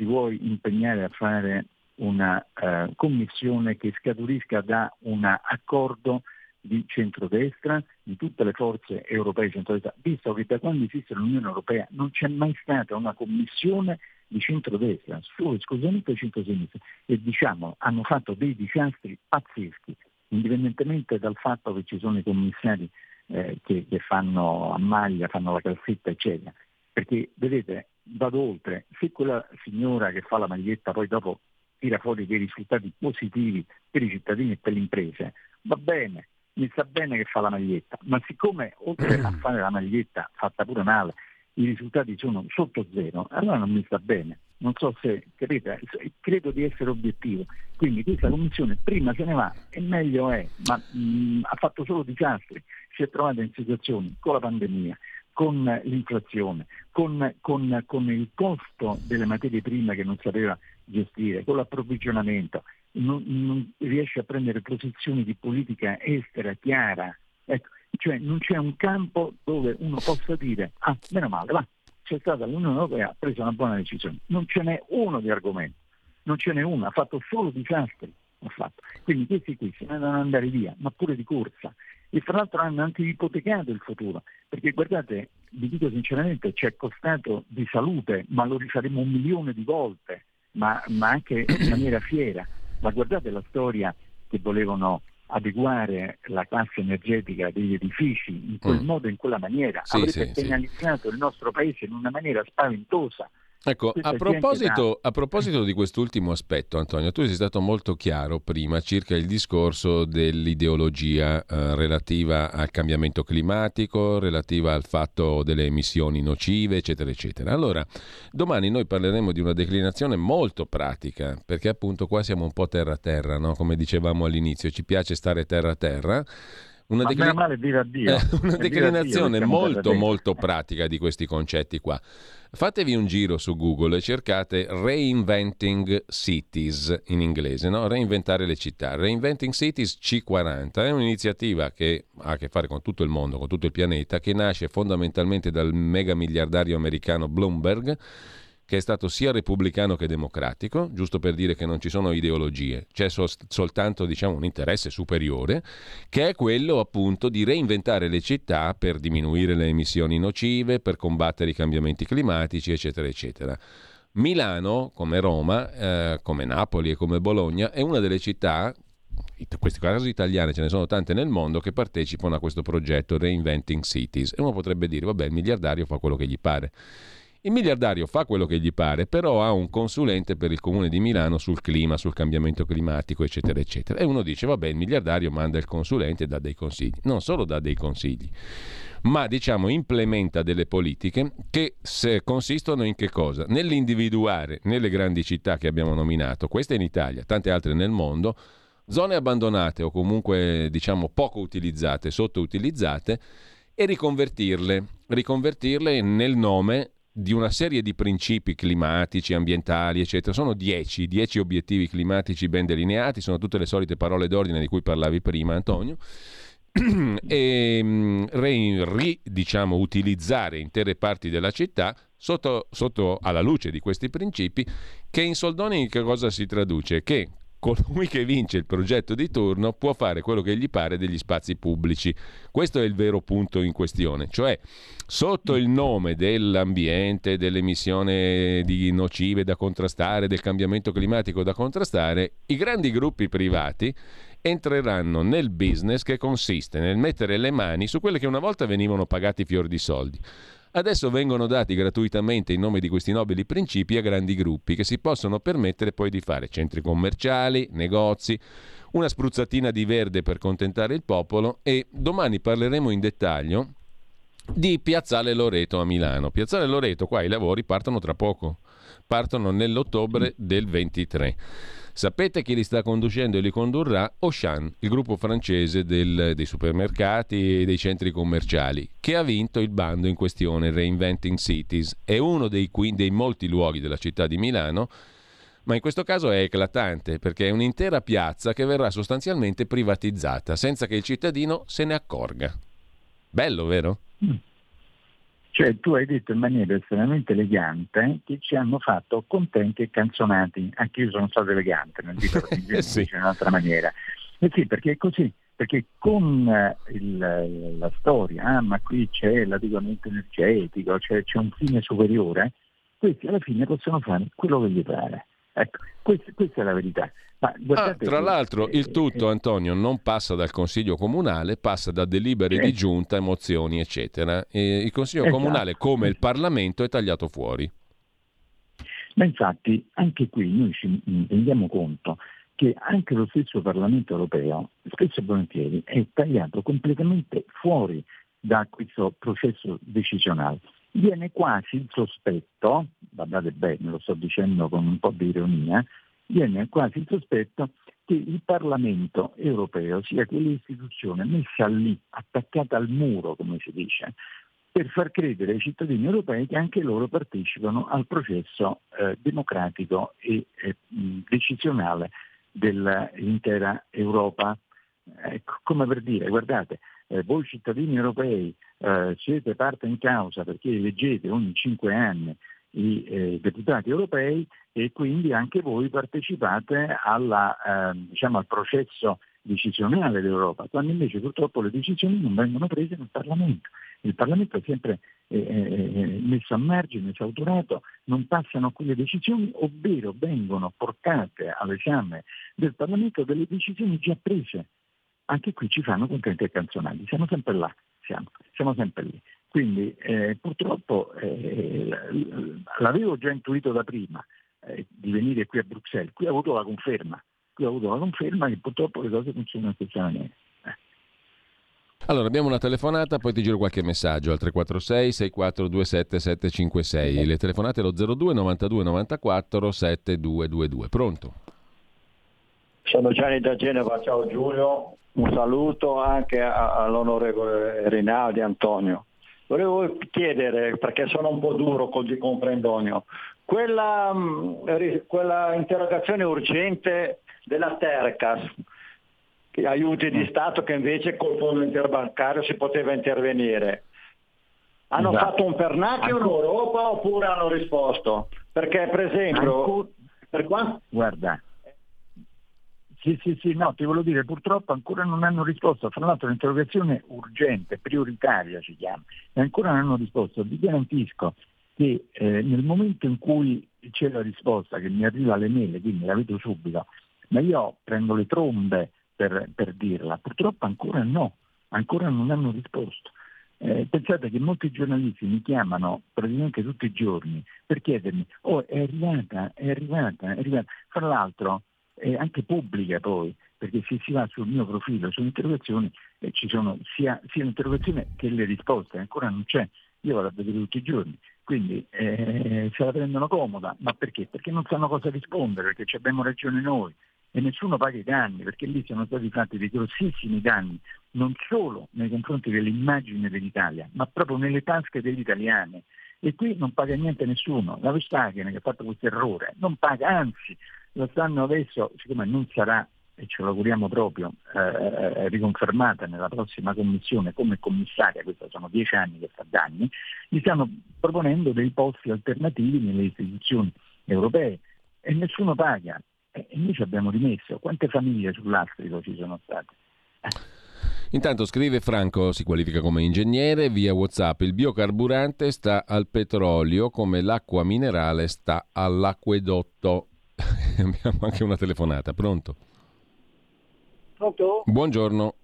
ti vuoi impegnare a fare una uh, commissione che scaturisca da un accordo di centrodestra, di tutte le forze europee di centrodestra, visto che da quando esiste l'Unione Europea non c'è mai stata una commissione di centrodestra, solo esclusivamente di centrosinistra, e diciamo hanno fatto dei disastri pazzeschi, indipendentemente dal fatto che ci sono i commissari eh, che, che fanno a maglia, fanno la calzetta, eccetera. Perché vedete, vado oltre, se quella signora che fa la maglietta poi dopo tira fuori dei risultati positivi per i cittadini e per le imprese, va bene, mi sa bene che fa la maglietta, ma siccome oltre a [clears throat] fare la maglietta fatta pure male, i risultati sono sotto zero, allora non mi sta bene. Non so se capite, credo di essere obiettivo. Quindi questa commissione prima se ne va e meglio è, ma mh, ha fatto solo disastri, si è trovata in situazioni con la pandemia, con l'inflazione, con, con, con, il costo delle materie prime che non sapeva gestire, con l'approvvigionamento, non, non riesce a prendere posizioni di politica estera chiara. Ecco, cioè non c'è un campo dove uno possa dire ah, meno male, va, c'è stata l'Unione Europea, ha preso una buona decisione. Non ce n'è uno di argomento, non ce n'è uno, ha fatto solo disastri. Quindi questi qui se ne devono andare via, ma pure di corsa e fra l'altro hanno anche ipotecato il futuro, perché guardate, vi dico sinceramente, ci è costato di salute, ma lo rifaremo un milione di volte, ma, ma anche in [clears throat] maniera fiera. Ma guardate la storia che volevano adeguare la classe energetica degli edifici in quel mm. modo, in quella maniera. Sì, Avrete sì, penalizzato sì. il nostro paese in una maniera spaventosa. Ecco, a proposito, a proposito, di quest'ultimo aspetto, Antonio, tu sei stato molto chiaro prima circa il discorso dell'ideologia eh, relativa al cambiamento climatico, relativa al fatto delle emissioni nocive, eccetera, eccetera. Allora, domani noi parleremo di una declinazione molto pratica, perché appunto qua siamo un po' terra-terra, no? come dicevamo all'inizio, ci piace stare terra-terra. Una, declin... male, eh, una declinazione Dio, molto molto pratica di questi concetti qua. Fatevi un giro su Google e cercate Reinventing Cities in inglese, no? reinventare le città. Reinventing Cities C40 è un'iniziativa che ha a che fare con tutto il mondo, con tutto il pianeta, che nasce fondamentalmente dal mega miliardario americano Bloomberg che è stato sia repubblicano che democratico, giusto per dire che non ci sono ideologie, c'è sol- soltanto diciamo, un interesse superiore, che è quello appunto di reinventare le città per diminuire le emissioni nocive, per combattere i cambiamenti climatici, eccetera, eccetera. Milano, come Roma, eh, come Napoli e come Bologna, è una delle città in questi casi italiane ce ne sono tante nel mondo che partecipano a questo progetto Reinventing Cities e uno potrebbe dire vabbè il miliardario fa quello che gli pare Il miliardario fa quello che gli pare, però ha un consulente per il comune di Milano sul clima, sul cambiamento climatico, eccetera, eccetera. E uno dice, vabbè, il miliardario manda il consulente e dà dei consigli. Non solo dà dei consigli, ma diciamo implementa delle politiche che consistono in che cosa? Nell'individuare nelle grandi città che abbiamo nominato, queste in Italia, tante altre nel mondo, zone abbandonate o comunque diciamo poco utilizzate, sottoutilizzate e riconvertirle, riconvertirle nel nome di una serie di principi climatici, ambientali, eccetera. Sono dieci, dieci obiettivi climatici ben delineati, sono tutte le solite parole d'ordine di cui parlavi prima, Antonio. [clears throat] e ri, ri, diciamo, utilizzare intere parti della città sotto, sotto, alla luce di questi principi, che in soldoni che cosa si traduce? Che colui che vince il progetto di turno può fare quello che gli pare degli spazi pubblici. Questo è il vero punto in questione, cioè sotto il nome dell'ambiente, dell'emissione di nocive da contrastare, del cambiamento climatico da contrastare, i grandi gruppi privati entreranno nel business che consiste nel mettere le mani su quelle che una volta venivano pagati fior di soldi adesso vengono dati gratuitamente in nome di questi nobili principi a grandi gruppi che si possono permettere poi di fare centri commerciali, negozi, una spruzzatina di verde per contentare il popolo e domani parleremo in dettaglio di Piazzale Loreto a Milano. Piazzale Loreto, qua i lavori partono tra poco, partono nell'ottobre del 23. Sapete chi li sta conducendo e li condurrà? Auchan, il gruppo francese del, dei supermercati e dei centri commerciali, che ha vinto il bando in questione Reinventing Cities. È uno dei, dei molti luoghi della città di Milano ma in questo caso è eclatante perché è un'intera piazza che verrà sostanzialmente privatizzata senza che il cittadino se ne accorga. Bello, vero? Cioè tu hai detto in maniera estremamente elegante che ci hanno fatto contenti e canzonati. Anche io sono stato elegante, non dico [laughs] che sì. in un'altra maniera. Eh sì, perché è così, perché con eh, il, la storia, ah, ma qui c'è l'adeguamento energetico, cioè c'è un fine superiore, questi alla fine possono fare quello che gli pare. Ecco, questa, questa è la verità. Ah, tra l'altro il tutto, Antonio, non passa dal Consiglio Comunale, passa da delibere eh. di giunta, emozioni, eccetera. E il Consiglio esatto. Comunale, come il Parlamento, è tagliato fuori. Ma infatti anche qui noi ci rendiamo conto che anche lo stesso Parlamento europeo, spesso e volentieri, è tagliato completamente fuori da questo processo decisionale. Viene quasi il sospetto, guardate bene, lo sto dicendo con un po' di ironia, viene quasi il sospetto che il Parlamento europeo sia quell'istituzione messa lì, attaccata al muro, come si dice, per far credere ai cittadini europei che anche loro partecipano al processo eh, democratico e eh, decisionale dell'intera Europa. Ecco, come per dire, guardate, eh, voi cittadini europei eh, siete parte in causa perché eleggete ogni cinque anni i eh, deputati europei e quindi anche voi partecipate alla, eh, diciamo, al processo decisionale dell'Europa, quando invece purtroppo le decisioni non vengono prese nel Parlamento. Il Parlamento è sempre eh, eh, eh messo a margine, esautorato, non passano quelle decisioni, ovvero vengono portate all'esame del Parlamento delle decisioni già prese. Anche qui ci fanno contenti e canzonati, siamo sempre là, siamo, siamo sempre lì. Quindi eh, purtroppo eh, l'avevo già intuito da prima eh, di venire qui a Bruxelles, qui ho avuto la conferma, qui ho avuto la conferma che purtroppo le cose funzionano in questa maniera. Eh. Allora, abbiamo una telefonata, poi ti giro qualche messaggio al 346 6427 756. Le telefonate allo 02 92 94 7222. Pronto? Sono Gianni da Genova, ciao Giulio. Un saluto anche all'onorevole Rinaldi Antonio. Volevo chiedere, perché sono un po' duro con di comprendonio, quella, mm, quella interrogazione urgente della Tercas, aiuti di Stato che invece col fondo interbancario si poteva intervenire. Hanno esatto. fatto un pernacchio in Europa oppure hanno risposto? Perché per esempio... Per quanto... Guarda, sì, sì, sì, no, ti volevo dire, purtroppo ancora non hanno risposto, fra l'altro l'interrogazione urgente, prioritaria si chiama, e ancora non hanno risposto. Vi garantisco che eh, nel momento in cui c'è la risposta, che mi arriva alle mail, quindi la vedo subito, ma io prendo le trombe per, per dirla, purtroppo ancora no, ancora non hanno risposto. Eh, pensate che molti giornalisti mi chiamano praticamente tutti i giorni per chiedermi, oh è arrivata, è arrivata, è arrivata. Fra l'altro è anche pubblica poi, perché se si va sul mio profilo, sulle interrogazioni, eh, ci sono sia, sia l'interrogazione che le risposte, ancora non c'è, io vado a vedere tutti i giorni, quindi eh, se la prendono comoda, ma perché? Perché non sanno cosa rispondere, perché ci abbiamo ragione noi e nessuno paga i danni, perché lì sono stati fatti dei grossissimi danni, non solo nei confronti dell'immagine dell'Italia, ma proprio nelle tasche degli italiani. E qui non paga niente nessuno. La Vestagen che ha fatto questo errore non paga, anzi lo stanno adesso, siccome non sarà e ce lo auguriamo proprio, eh, riconfermata nella prossima commissione come commissaria, questi sono dieci anni che fa danni, gli stanno proponendo dei posti alternativi nelle istituzioni europee e nessuno paga. E noi ci abbiamo rimesso. Quante famiglie sull'astrico ci sono state? Intanto scrive Franco, si qualifica come ingegnere, via Whatsapp, il biocarburante sta al petrolio come l'acqua minerale sta all'acquedotto. [laughs] Abbiamo anche una telefonata, pronto? Pronto? Buongiorno.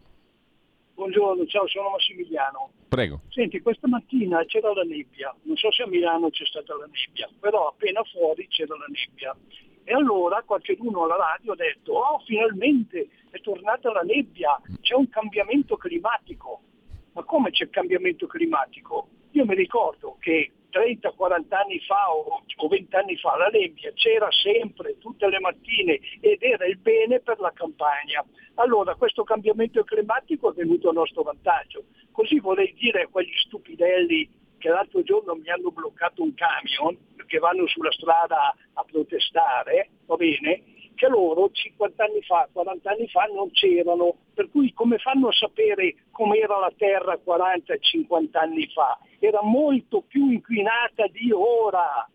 Buongiorno, ciao, sono Massimiliano. Prego. Senti, questa mattina c'era la nebbia, non so se a Milano c'è stata la nebbia, però appena fuori c'era la nebbia. E allora qualcuno alla radio ha detto, oh finalmente è tornata la nebbia, c'è un cambiamento climatico. Ma come c'è cambiamento climatico? Io mi ricordo che 30-40 anni fa o 20 anni fa la nebbia c'era sempre, tutte le mattine, ed era il bene per la campagna. Allora questo cambiamento climatico è venuto a nostro vantaggio. Così vorrei dire a quegli stupidelli che l'altro giorno mi hanno bloccato un camion perché vanno sulla strada a protestare, va bene, che loro 50 anni fa, 40 anni fa non c'erano, per cui come fanno a sapere com'era la terra 40-50 anni fa? Era molto più inquinata di ora,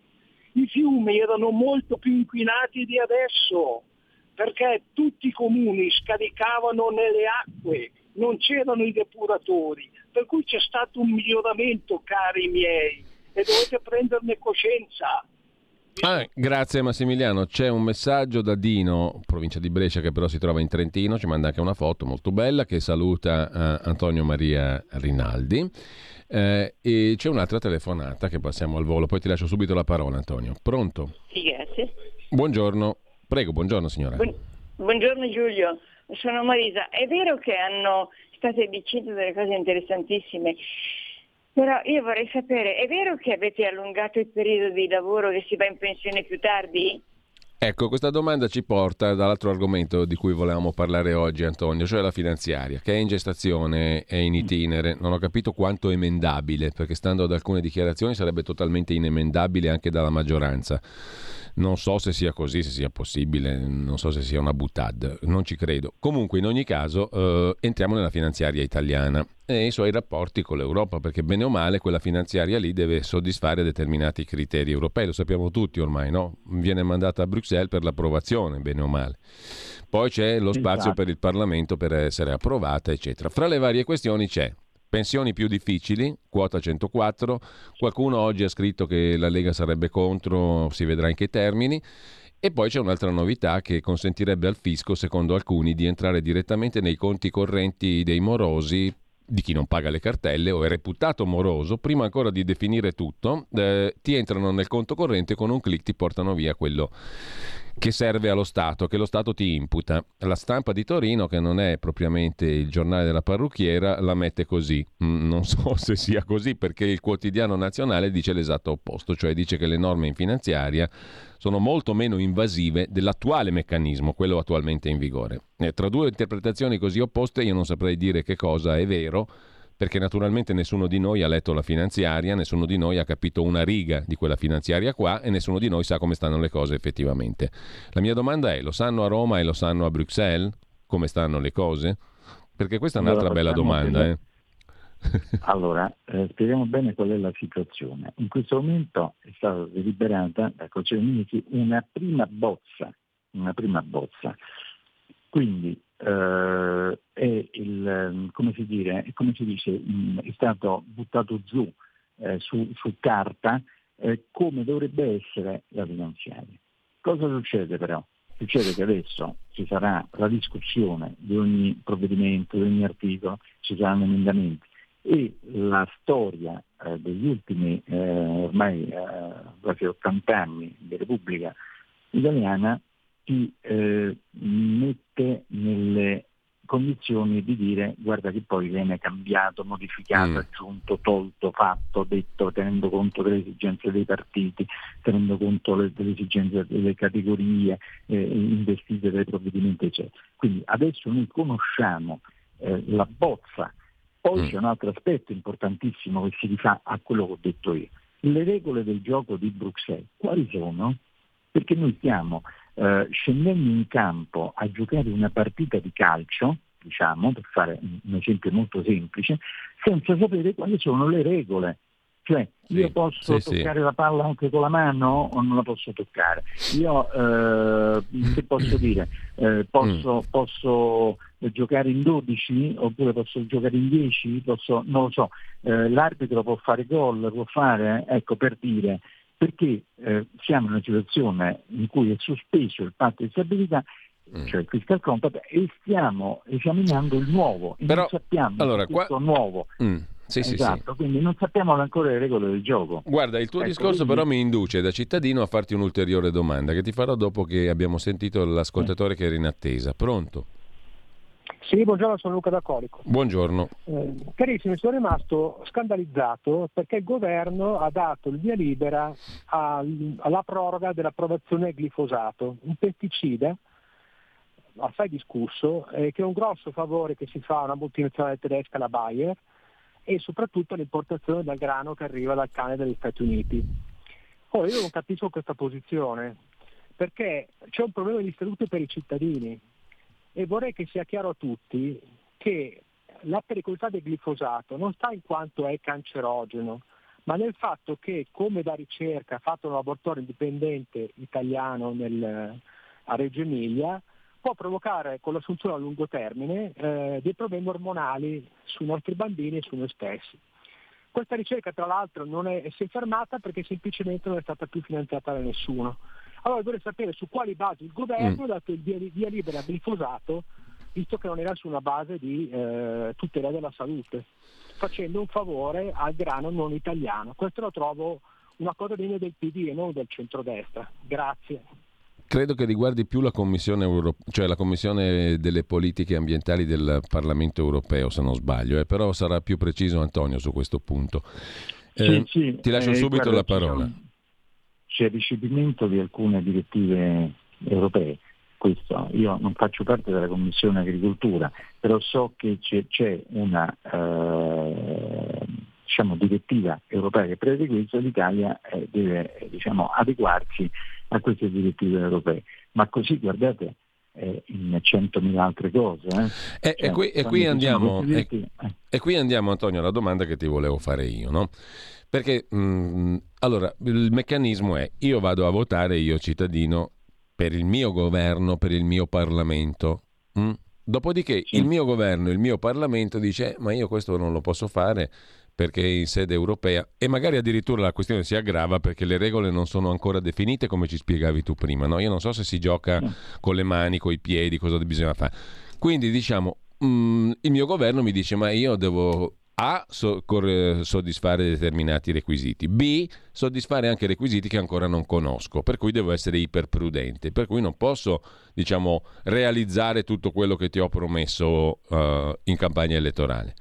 i fiumi erano molto più inquinati di adesso, perché tutti i comuni scaricavano nelle acque, non c'erano i depuratori, per cui c'è stato un miglioramento, cari miei, e dovete prenderne coscienza. Ah, grazie Massimiliano, c'è un messaggio da Dino, provincia di Brescia che però si trova in Trentino, ci manda anche una foto molto bella che saluta uh, Antonio Maria Rinaldi eh, e c'è un'altra telefonata che passiamo al volo, poi ti lascio subito la parola Antonio. Pronto? Sì, grazie. Buongiorno, prego, buongiorno signora. Bu- buongiorno Giulio, sono Marisa. È vero che hanno state dicendo delle cose interessantissime però io vorrei sapere, è vero che avete allungato il periodo di lavoro che si va in pensione più tardi? Ecco, questa domanda ci porta dall'altro argomento di cui volevamo parlare oggi, Antonio, cioè la finanziaria, che è in gestazione, è in itinere. Non ho capito quanto emendabile, perché stando ad alcune dichiarazioni sarebbe totalmente inemendabile anche dalla maggioranza. Non so se sia così, se sia possibile, non so se sia una butad, non ci credo. Comunque, in ogni caso, eh, entriamo nella finanziaria italiana e i suoi rapporti con l'Europa, perché bene o male quella finanziaria lì deve soddisfare determinati criteri europei, lo sappiamo tutti ormai, no? Viene mandata a Bruxelles per l'approvazione, bene o male. Poi c'è lo spazio esatto. per il Parlamento per essere approvata, eccetera. Fra le varie questioni c'è Pensioni più difficili, quota 104. Qualcuno oggi ha scritto che la Lega sarebbe contro, si vedrà in che termini. E poi c'è un'altra novità che consentirebbe al fisco, secondo alcuni, di entrare direttamente nei conti correnti dei morosi di chi non paga le cartelle o è reputato moroso, prima ancora di definire tutto, eh, ti entrano nel conto corrente e con un clic ti portano via quello che serve allo Stato, che lo Stato ti imputa. La stampa di Torino, che non è propriamente il giornale della parrucchiera, la mette così. Mm, non [laughs] so se sia così perché il quotidiano nazionale dice l'esatto opposto, cioè dice che le norme in finanziaria sono molto meno invasive dell'attuale meccanismo, quello attualmente in vigore. E tra due interpretazioni così opposte io non saprei dire che cosa è vero perché naturalmente nessuno di noi ha letto la finanziaria, nessuno di noi ha capito una riga di quella finanziaria qua e nessuno di noi sa come stanno le cose effettivamente. La mia domanda è, lo sanno a Roma e lo sanno a Bruxelles come stanno le cose? Perché questa è un'altra allora, bella domanda. Eh? [laughs] allora, eh, spieghiamo bene qual è la situazione. In questo momento è stata deliberata dei Ministri una prima bozza, una prima bozza. Quindi eh, è, il, come, si dire, come si dice, mm, è stato buttato giù eh, su, su, carta eh, come dovrebbe essere la finanziaria. Cosa succede però? Succede che adesso ci sarà la discussione di ogni provvedimento, di ogni articolo, ci saranno emendamenti e la storia eh, degli ultimi eh, ormai eh, quasi 80 anni di Repubblica Italiana ti eh, mette nelle condizioni di dire guarda che poi viene cambiato, modificato, mm. aggiunto, tolto, fatto, detto, tenendo conto delle esigenze dei partiti, tenendo conto le, delle esigenze delle categorie eh, investite dai provvedimenti, eccetera. Quindi adesso noi conosciamo eh, la bozza, poi mm. c'è un altro aspetto importantissimo che si rifà a quello che ho detto io. Le regole del gioco di Bruxelles, quali sono? Perché noi stiamo eh, scendendo in campo a giocare una partita di calcio, diciamo, per fare un esempio molto semplice, senza sapere quali sono le regole. Cioè, io sì, posso sì, toccare sì. la palla anche con la mano o non la posso toccare? Io, eh, che posso dire? Eh, posso, mm. posso, giocare in 12 oppure posso giocare in 10? Posso, non lo so. Eh, l'arbitro può fare gol, può fare, ecco, per dire, perché eh, siamo in una situazione in cui è sospeso il patto di stabilità mm. cioè il fiscal compact e stiamo esaminando il nuovo Però, non sappiamo allora, questo qua... nuovo mm. Sì, esatto, sì, quindi non sappiamo ancora le regole del gioco. Guarda, il tuo ecco, discorso quindi... però mi induce da cittadino a farti un'ulteriore domanda che ti farò dopo che abbiamo sentito l'ascoltatore che era in attesa. Pronto? Sì, buongiorno, sono Luca da Colico. Buongiorno. Eh, carissimo, sono rimasto scandalizzato perché il governo ha dato il via libera alla proroga dell'approvazione del glifosato, un pesticida assai discusso, eh, che è un grosso favore che si fa a una multinazionale tedesca, la Bayer, e soprattutto l'importazione del grano che arriva dal cane degli Stati Uniti. Ora io non capisco questa posizione, perché c'è un problema di salute per i cittadini, e vorrei che sia chiaro a tutti che la pericolosità del glifosato non sta in quanto è cancerogeno, ma nel fatto che, come da ricerca fatto un laboratorio indipendente italiano nel, a Reggio Emilia, può provocare con l'assunzione a lungo termine eh, dei problemi ormonali sui nostri bambini e su noi stessi. Questa ricerca tra l'altro non è, si è fermata perché semplicemente non è stata più finanziata da nessuno. Allora vorrei sapere su quali basi il governo mm. ha dato il via, via libera al glifosato, visto che non era su una base di eh, tutela della salute, facendo un favore al grano non italiano. Questo lo trovo una cosa degna del PD e non del centrodestra. Grazie. Credo che riguardi più la Commissione, Euro... cioè la Commissione delle politiche ambientali del Parlamento europeo, se non sbaglio, eh? però sarà più preciso Antonio su questo punto. Eh, sì, sì. Ti lascio eh, subito guarda, la parola c'è il recepimento di alcune direttive europee. Questo. Io non faccio parte della Commissione Agricoltura, però so che c'è, c'è una eh, diciamo, direttiva europea che prevede questo l'Italia eh, deve diciamo, adeguarsi a queste direttive europee. Ma così guardate eh, in centomila altre cose. Eh. E, cioè, qui, e, qui andiamo, diritti, e, qui andiamo, Antonio, alla domanda che ti volevo fare io. No? Perché mh, mm, allora il meccanismo è io vado a votare, io cittadino, per il mio governo, per il mio Parlamento. Mh? Mm? Dopodiché sì. il mio governo, il mio Parlamento dice ma io questo non lo posso fare perché in sede europea e magari addirittura la questione si aggrava perché le regole non sono ancora definite come ci spiegavi tu prima. No? Io non so se si gioca no. con le mani, con i piedi, cosa bisogna fare. Quindi diciamo, mh, mm, il mio governo mi dice ma io devo a. So, soddisfare determinati requisiti, B. soddisfare anche requisiti che ancora non conosco, per cui devo essere iperprudente, per cui non posso, diciamo, realizzare tutto quello che ti ho promesso uh, in campagna elettorale.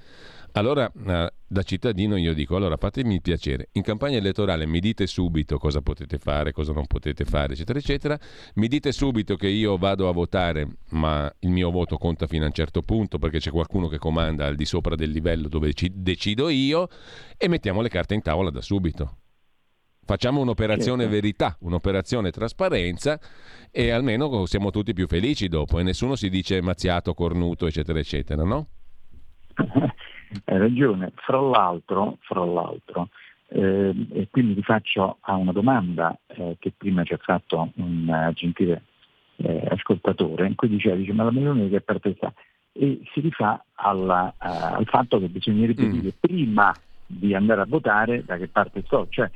Allora, eh, da cittadino io dico, allora fatemi il piacere, in campagna elettorale mi dite subito cosa potete fare, cosa non potete fare, eccetera, eccetera, mi dite subito che io vado a votare, ma il mio voto conta fino a un certo punto perché c'è qualcuno che comanda al di sopra del livello dove ci decido io e mettiamo le carte in tavola da subito. Facciamo un'operazione certo. verità, un'operazione trasparenza e almeno siamo tutti più felici dopo e nessuno si dice mazziato, cornuto, eccetera, eccetera, no? [laughs] Ragione. Fra l'altro, fra l'altro eh, e quindi vi faccio a una domanda eh, che prima ci ha fatto un uh, gentile eh, ascoltatore, in cui diceva, dice, ma la Meloni che parte sta? E si rifà alla, uh, al fatto che bisognerebbe mm. dire prima di andare a votare da che parte sto. Cioè,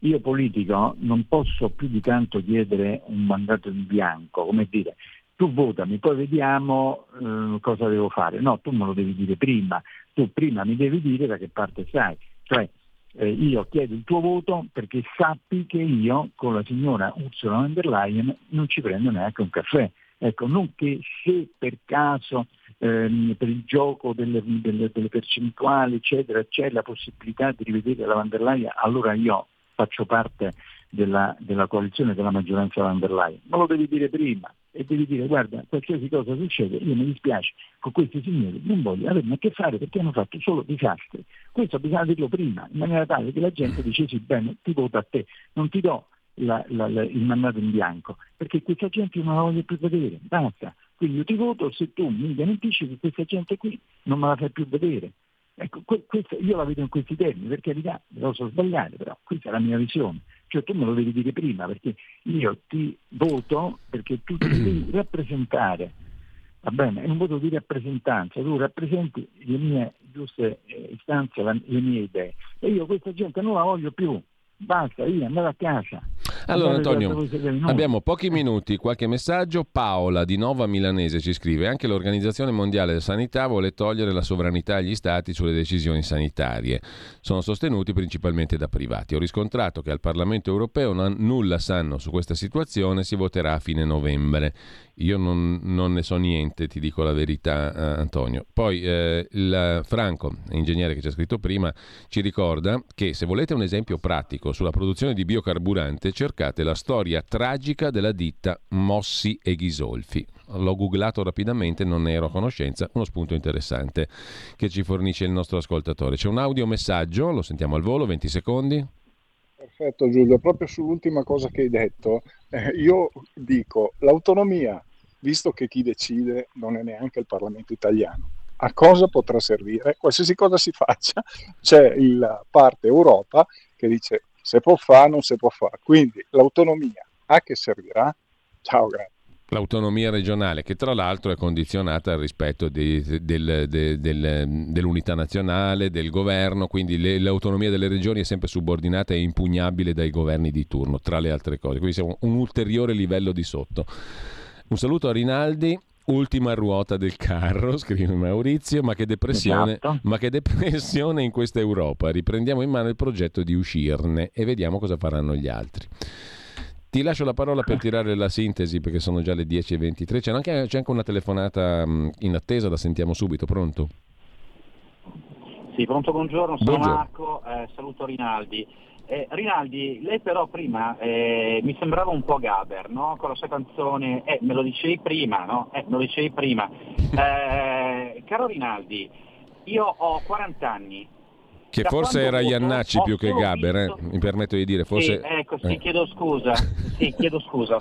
io politico non posso più di tanto chiedere un mandato in bianco, come dire, tu votami, poi vediamo eh, cosa devo fare. No, tu me lo devi dire prima, tu prima mi devi dire da che parte sai. Cioè, eh, io chiedo il tuo voto perché sappi che io con la signora Ursula von der Leyen non ci prendo neanche un caffè. Ecco, non che se per caso ehm, per il gioco delle, delle, delle, percentuali, eccetera, c'è la possibilità di rivedere la van der Leyen, allora io faccio parte della, della coalizione della maggioranza van der Leyen. Ma lo devi dire prima e devi dire guarda, qualsiasi cosa succede, io mi dispiace, con questi signori non voglio averne a che fare perché hanno fatto solo disastri. Questo bisogna dirlo prima, in maniera tale che la gente dice sì, bene, ti voto a te, non ti do la, la, la, il mandato in bianco, perché questa gente non la voglio più vedere, basta. Quindi io ti voto se tu mi garantisci che questa gente qui non me la fai più vedere. Ecco, questo, io la vedo in questi termini, per carità, me lo so sbagliare, però questa è la mia visione. Cioè tu me lo devi dire prima, perché io ti voto perché tu ti devi [clears throat] rappresentare, va bene? È un voto di rappresentanza, tu rappresenti le mie giuste eh, istanze, le mie idee. E io questa gente non la voglio più, basta, via, andare a casa. Allora Antonio, abbiamo pochi minuti, qualche messaggio. Paola di Nova Milanese ci scrive, anche l'Organizzazione Mondiale della Sanità vuole togliere la sovranità agli stati sulle decisioni sanitarie. Sono sostenuti principalmente da privati. Ho riscontrato che al Parlamento europeo non, nulla sanno su questa situazione, si voterà a fine novembre. Io non, non, ne so niente, ti dico la verità, eh, Antonio. Poi eh, il Franco, ingegnere che ci ha scritto prima, ci ricorda che se volete un esempio pratico sulla produzione di biocarburante, cercate la storia tragica della ditta Mossi e Ghisolfi. L'ho googlato rapidamente, non ne ero a conoscenza, uno spunto interessante che ci fornisce il nostro ascoltatore. C'è un audio messaggio, lo sentiamo al volo, 20 secondi. Perfetto Giulio, proprio sull'ultima cosa che hai detto, eh, io dico l'autonomia visto che chi decide non è neanche il Parlamento italiano. A cosa potrà servire? Qualsiasi cosa si faccia, [laughs] c'è la parte Europa che dice se può fare, non si può fare. Quindi l'autonomia a che servirà? Ciao, grazie. L'autonomia regionale, che tra l'altro è condizionata al rispetto di, del, del, del, dell'unità nazionale, del governo, quindi le, l'autonomia delle regioni è sempre subordinata e impugnabile dai governi di turno, tra le altre cose. Quindi siamo un ulteriore livello di sotto. Un saluto a Rinaldi. Ultima ruota del carro, [laughs] scrive Maurizio, ma che, depressione, esatto. ma che depressione in questa Europa. Riprendiamo in mano il progetto di uscirne e vediamo cosa faranno gli altri. Ti lascio la parola per tirare la sintesi perché sono già le 10.23. C'è anche, c'è anche una telefonata in attesa, la sentiamo subito. Pronto? Sì, pronto, buongiorno, sono buongiorno. Marco, eh, saluto Rinaldi. Eh, Rinaldi, lei però prima eh, mi sembrava un po' Gaber, no? Con la sua canzone, eh, me lo dicevi prima, no? Eh, me lo dicevi prima. [laughs] Eh, caro Rinaldi, io ho 40 anni. Che da forse era Iannacci più che Gaber, eh? mi permetto di dire. Forse... Sì, ecco, sì, chiedo scusa, [laughs] sì, chiedo scusa.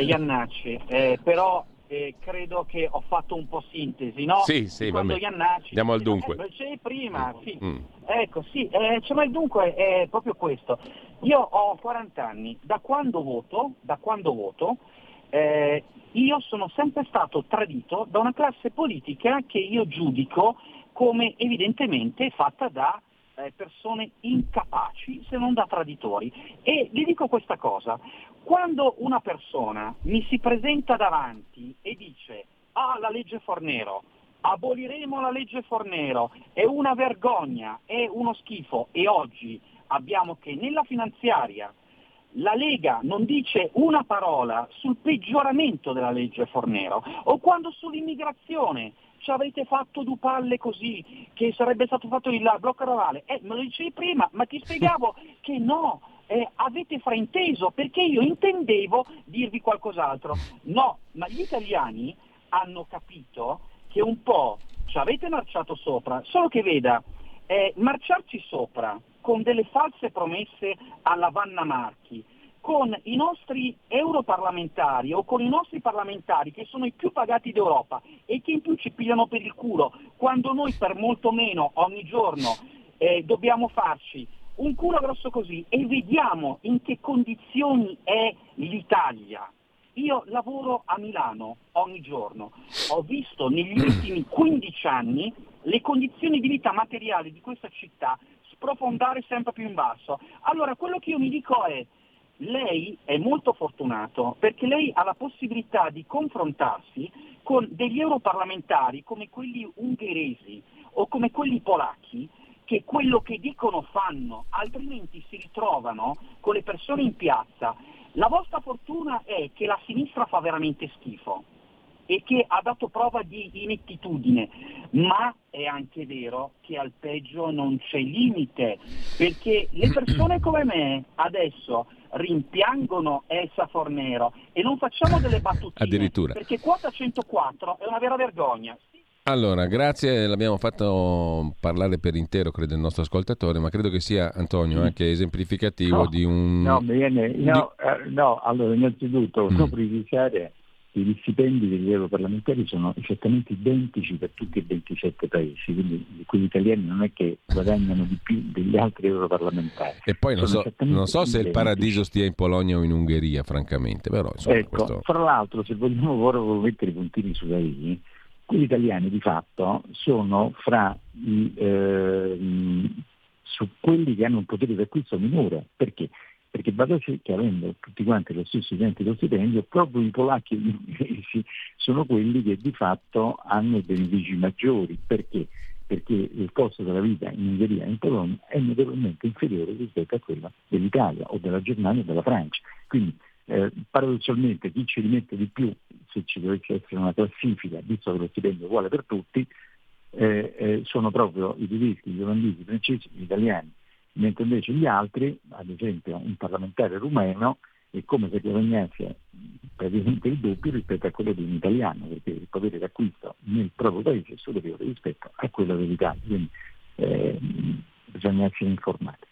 Iannacci, però eh, credo che ho fatto un po' sintesi, no? Sì, sì, Quando Iannacci, Andiamo al dunque. Eh, c'è prima, sì. Mm. Ecco, sì, eh, cioè, ma il dunque è proprio questo. Io ho 40 anni, da quando voto, da quando voto eh, io sono sempre stato tradito da una classe politica che io giudico come evidentemente fatta da eh, persone incapaci se non da traditori. E vi dico questa cosa, quando una persona mi si presenta davanti e dice ah la legge Fornero, aboliremo la legge Fornero, è una vergogna, è uno schifo e oggi abbiamo che nella finanziaria la Lega non dice una parola sul peggioramento della legge Fornero o quando sull'immigrazione ci avete fatto due palle così, che sarebbe stato fatto il blocco navale. Eh, me lo dicevi prima, ma ti spiegavo [laughs] che no, eh, avete frainteso perché io intendevo dirvi qualcos'altro. No, ma gli italiani hanno capito che un po' ci avete marciato sopra, solo che veda, eh, marciarci sopra con delle false promesse alla Vanna Marchi, con i nostri europarlamentari o con i nostri parlamentari che sono i più pagati d'Europa e che in più ci pigliano per il culo, quando noi per molto meno ogni giorno eh, dobbiamo farci un culo grosso così e vediamo in che condizioni è l'Italia. Io lavoro a Milano ogni giorno, ho visto negli ultimi 15 anni le condizioni di vita materiali di questa città sprofondare sempre più in basso. Allora quello che io mi dico è lei è molto fortunato perché lei ha la possibilità di confrontarsi con degli europarlamentari come quelli ungheresi o come quelli polacchi che quello che dicono fanno, altrimenti si ritrovano con le persone in piazza. La vostra fortuna è che la sinistra fa veramente schifo e che ha dato prova di inettitudine, ma è anche vero che al peggio non c'è limite, perché le persone come me adesso rimpiangono Elsa Fornero e non facciamo delle battutine, perché quota 104 è una vera vergogna. Allora, grazie, l'abbiamo fatto parlare per intero, credo, il nostro ascoltatore, ma credo che sia, Antonio, anche esemplificativo no, di un... No, viene, no, di... eh, no allora, innanzitutto, mm. precisare gli stipendi degli europarlamentari sono esattamente identici per tutti e 27 paesi, quindi quelli italiani non è che guadagnano di più degli altri europarlamentari. E poi non so, non so, se il paradiso stia in Polonia o in Ungheria, francamente, però insomma, ecco, questo... Fra l'altro, se vogliamo proprio mettere i puntini sulla I, quelli italiani di fatto sono fra i, eh, su quelli che hanno un potere d'acquisto minore. Perché? Perché Badocci che avendo tutti quanti lo stesso identico stipendio, proprio i polacchi e gli inglesi sono quelli che di fatto hanno benefici maggiori. Perché? Perché il costo della vita in Ungheria e in Polonia è notevolmente inferiore rispetto a quello dell'Italia o della Germania o della Francia. Quindi eh, paradossalmente chi ci rimette di più, se ci dovesse essere una classifica, visto che lo stipendio è uguale per tutti, eh, eh, sono proprio i tedeschi, gli olandesi, i francesi, gli italiani mentre invece gli altri, ad esempio un parlamentare rumeno, è come se guadagnasse praticamente il doppio rispetto a quello di un italiano, perché il potere d'acquisto nel proprio paese è superiore rispetto a quello dell'Italia, quindi eh, bisogna essere informati.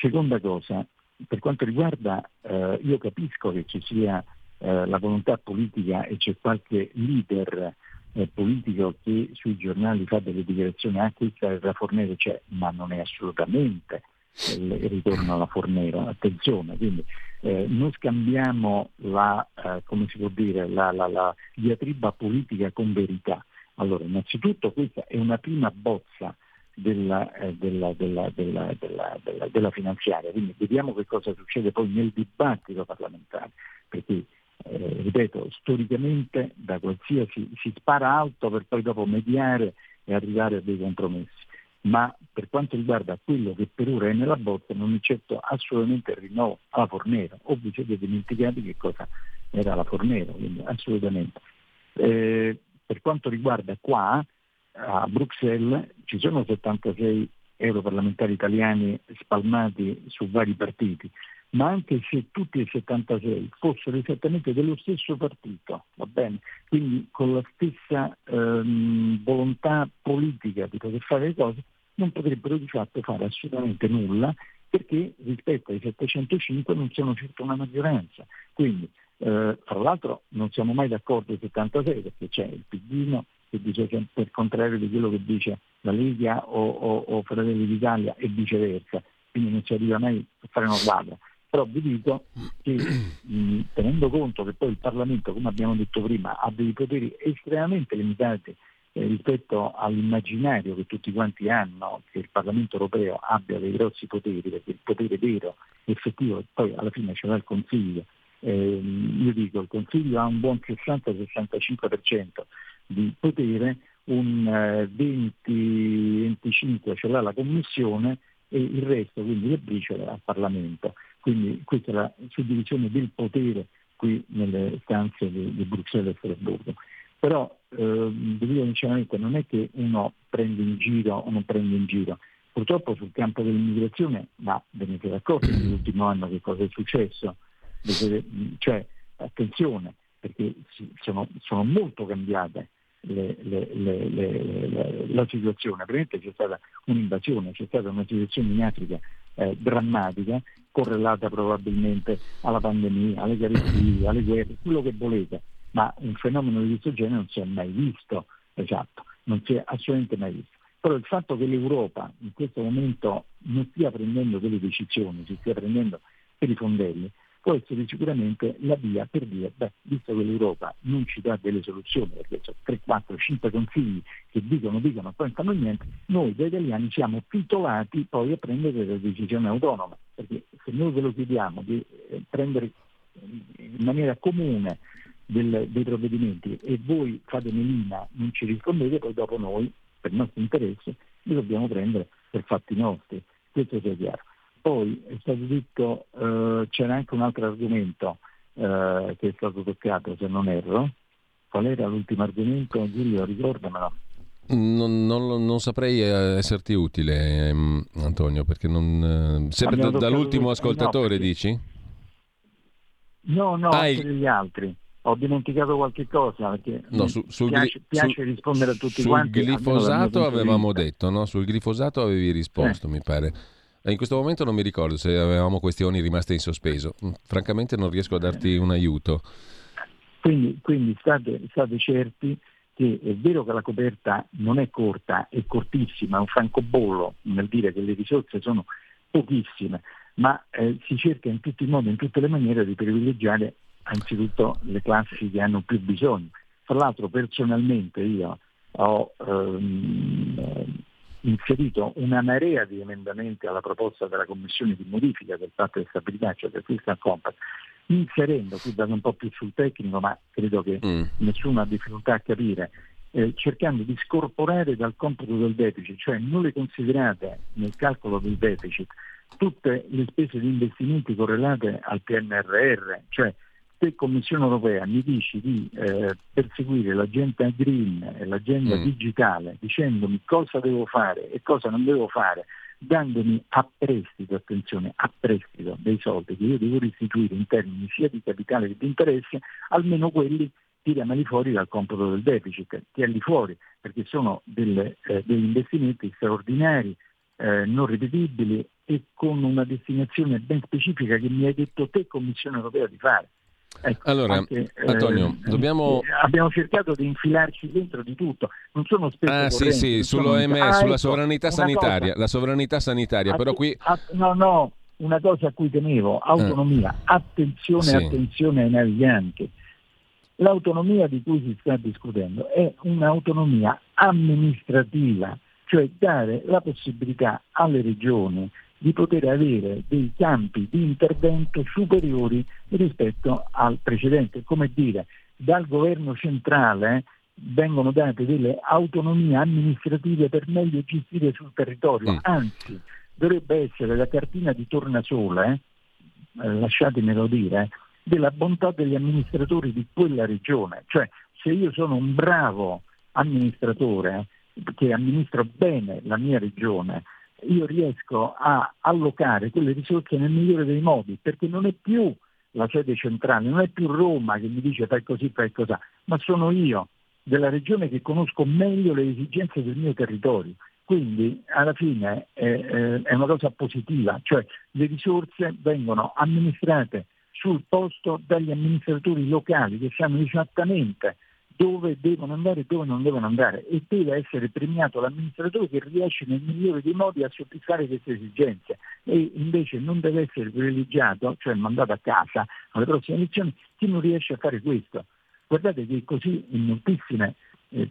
Seconda cosa, per quanto riguarda, eh, io capisco che ci sia eh, la volontà politica e c'è qualche leader eh, politico che sui giornali fa delle dichiarazioni, ah questa è la Fornero c'è, ma non è assolutamente il ritorno alla Fornero, attenzione, quindi eh, noi scambiamo la, eh, come si può dire, la, la, la diatriba politica con verità. Allora, innanzitutto questa è una prima bozza della, eh, della, della, della, finanziaria, quindi vediamo che cosa succede poi nel dibattito parlamentare, perché eh, ripeto, storicamente da qualsiasi si spara alto per poi dopo mediare e arrivare a dei compromessi ma per quanto riguarda quello che per ora è nella botta non accetto assolutamente il rinnovo alla Fornero, o vi siete dimenticati che cosa era la Fornero, quindi assolutamente. Eh, per quanto riguarda qua, a Bruxelles, ci sono 76 europarlamentari italiani spalmati su vari partiti, ma anche se tutti e 76 fossero esattamente dello stesso partito, va bene? Quindi con la stessa ehm, volontà politica di poter fare le cose, non potrebbero di fatto fare assolutamente nulla perché rispetto ai 705 non sono certo una maggioranza. Quindi, eh, fra l'altro non siamo mai d'accordo ai 76 perché c'è il Pidino che dice sempre il contrario di quello che dice la Lega o, o, o Fratelli d'Italia e viceversa, quindi non si arriva mai a fare una quadra però vi dico che mh, tenendo conto che poi il Parlamento, come abbiamo detto prima, ha dei poteri estremamente limitati eh, rispetto all'immaginario che tutti quanti hanno che il Parlamento europeo abbia dei grossi poteri, perché il potere vero, effettivo, poi alla fine ce l'ha il Consiglio. Eh, io dico il Consiglio ha un buon 60-65% di potere, un eh, 20-25% ce l'ha la Commissione e il resto, quindi le briciole, al Parlamento. Quindi questa è la suddivisione del potere qui nelle stanze di, di Bruxelles e Strasburgo. Però eh, dire sinceramente non è che uno prende in giro o non prende in giro. Purtroppo sul campo dell'immigrazione, ma ve ne siete accorti nell'ultimo anno che cosa è successo? Cioè, attenzione, perché sono, sono molto cambiate le, le, le, la situazione. Praticamente c'è stata un'invasione, c'è stata una situazione in Africa eh, drammatica, correlata probabilmente alla pandemia, alle carestie, alle guerre, quello che volete, ma un fenomeno di questo genere non si è mai visto, esatto, non si è assolutamente mai visto. Però il fatto che l'Europa in questo momento non stia prendendo delle decisioni, si stia prendendo per i fondelli, può essere sicuramente la via per dire, beh, visto che l'Europa non ci dà delle soluzioni, perché c'è 3, 4, 5 consigli che dicono, dicono, poi non fanno niente, noi da italiani siamo titolati poi a prendere delle decisioni autonome, perché se noi ve lo chiediamo di eh, prendere in maniera comune del, dei provvedimenti e voi fate melina, non ci rispondete, poi dopo noi, per il nostro interesse, li dobbiamo prendere per fatti nostri. Questo sia chiaro. Poi è stato detto, eh, c'era anche un altro argomento eh, che è stato toccato, se non erro. Qual era l'ultimo argomento? Giulio, ricordamelo. Non, non, non, saprei eh, esserti utile, ehm, Antonio, perché non... Eh, sempre dall'ultimo ascoltatore, no, dici? No, no, ah, anche degli altri. Ho dimenticato qualche cosa perché no, su, sul piace, gli, piace su, rispondere a tutti sul quanti. Sul glifosato avevamo detto, no? Sul glifosato avevi risposto, eh. mi pare. In questo momento non mi ricordo se avevamo questioni rimaste in sospeso. Mm, francamente non riesco a darti un aiuto. Quindi, quindi state, state, certi che è vero che la coperta non è corta, è cortissima, è un francobollo nel dire che le risorse sono pochissime, ma eh, si cerca in tutti i modi, in tutte le maniere di privilegiare anzitutto le classi che hanno più bisogno. Tra l'altro personalmente io ho ehm, inserito una marea di emendamenti alla proposta della Commissione di modifica del patto di stabilità, cioè del fiscal compact, inserendo, qui vado un po' più sul tecnico, ma credo che mm. nessuno ha difficoltà a capire, eh, cercando di scorporare dal computo del deficit, cioè non le considerate nel calcolo del deficit tutte le spese di investimenti correlate al PNRR, cioè se Commissione europea mi dici di eh, perseguire l'agenda green e l'agenda mm. digitale dicendomi cosa devo fare e cosa non devo fare, dandomi a prestito, attenzione, a prestito dei soldi che io devo restituire in termini sia di capitale che di interesse, almeno quelli tiriameli fuori dal computo del deficit, tirali fuori perché sono delle, eh, degli investimenti straordinari, eh, non ripetibili e con una destinazione ben specifica che mi hai detto te Commissione europea di fare. Ecco, allora, anche, Antonio, eh, dobbiamo... abbiamo cercato di infilarci dentro di tutto, non sono spese Ah sì, sì, sull'OMS, ah, sulla ecco, sovranità sanitaria, cosa, la sovranità sanitaria, però qui... no, no, una cosa a cui tenevo, autonomia, eh. attenzione, sì. attenzione ai naviganti. L'autonomia di cui si sta discutendo è un'autonomia amministrativa, cioè dare la possibilità alle regioni di poter avere dei campi di intervento superiori rispetto al precedente. Come dire, dal governo centrale vengono date delle autonomie amministrative per meglio gestire sul territorio, mm. anzi dovrebbe essere la cartina di tornasole, eh, lasciatemelo dire, della bontà degli amministratori di quella regione. Cioè se io sono un bravo amministratore che amministro bene la mia regione, io riesco a allocare quelle risorse nel migliore dei modi, perché non è più la sede centrale, non è più Roma che mi dice fai così, fai così, ma sono io della regione che conosco meglio le esigenze del mio territorio. Quindi alla fine è, è una cosa positiva, cioè le risorse vengono amministrate sul posto dagli amministratori locali che sanno esattamente dove devono andare e dove non devono andare e deve essere premiato l'amministratore che riesce nel migliore dei modi a soddisfare queste esigenze e invece non deve essere privilegiato, cioè mandato a casa alle prossime elezioni, chi non riesce a fare questo. Guardate che così in moltissime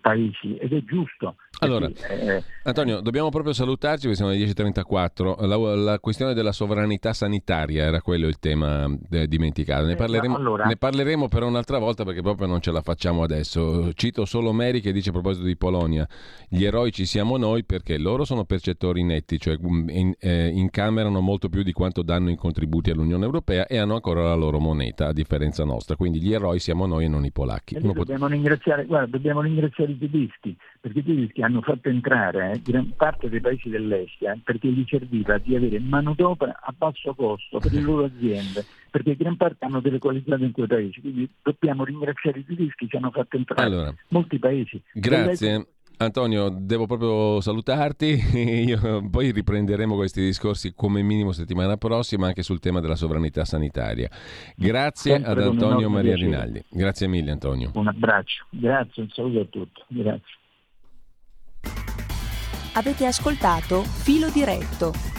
paesi ed è giusto. Allora, eh, Antonio, dobbiamo proprio salutarci perché siamo alle 10.34. La, la, questione della sovranità sanitaria era quello il tema eh, dimenticato. Ne eh, parleremo, allora. ne parleremo però un'altra volta perché proprio non ce la facciamo adesso. Cito solo Mary che dice a proposito di Polonia, gli eroi ci siamo noi perché loro sono percettori netti, cioè mm, in, eh, incamerano molto più di quanto danno in contributi all'Unione Europea e hanno ancora la loro moneta, a differenza nostra. Quindi gli eroi siamo noi e non i polacchi. Dobbiamo, pot- ringraziare, guarda, dobbiamo ringraziare i tedeschi, perché i tedeschi hanno fatto entrare eh, gran parte dei paesi dell'est eh, perché gli serviva di avere manodopera a basso costo per le loro aziende, perché gran parte hanno delle qualità in quei paesi, quindi dobbiamo ringraziare i tedeschi che hanno fatto entrare allora, molti paesi. Grazie. Antonio, devo proprio salutarti, [laughs] Io, poi riprenderemo questi discorsi come minimo settimana prossima anche sul tema della sovranità sanitaria. Grazie Sempre ad Antonio Maria piacere. Rinaldi. Grazie mille Antonio. Un abbraccio, grazie, un saluto a tutti. Grazie. Avete ascoltato Filo Diretto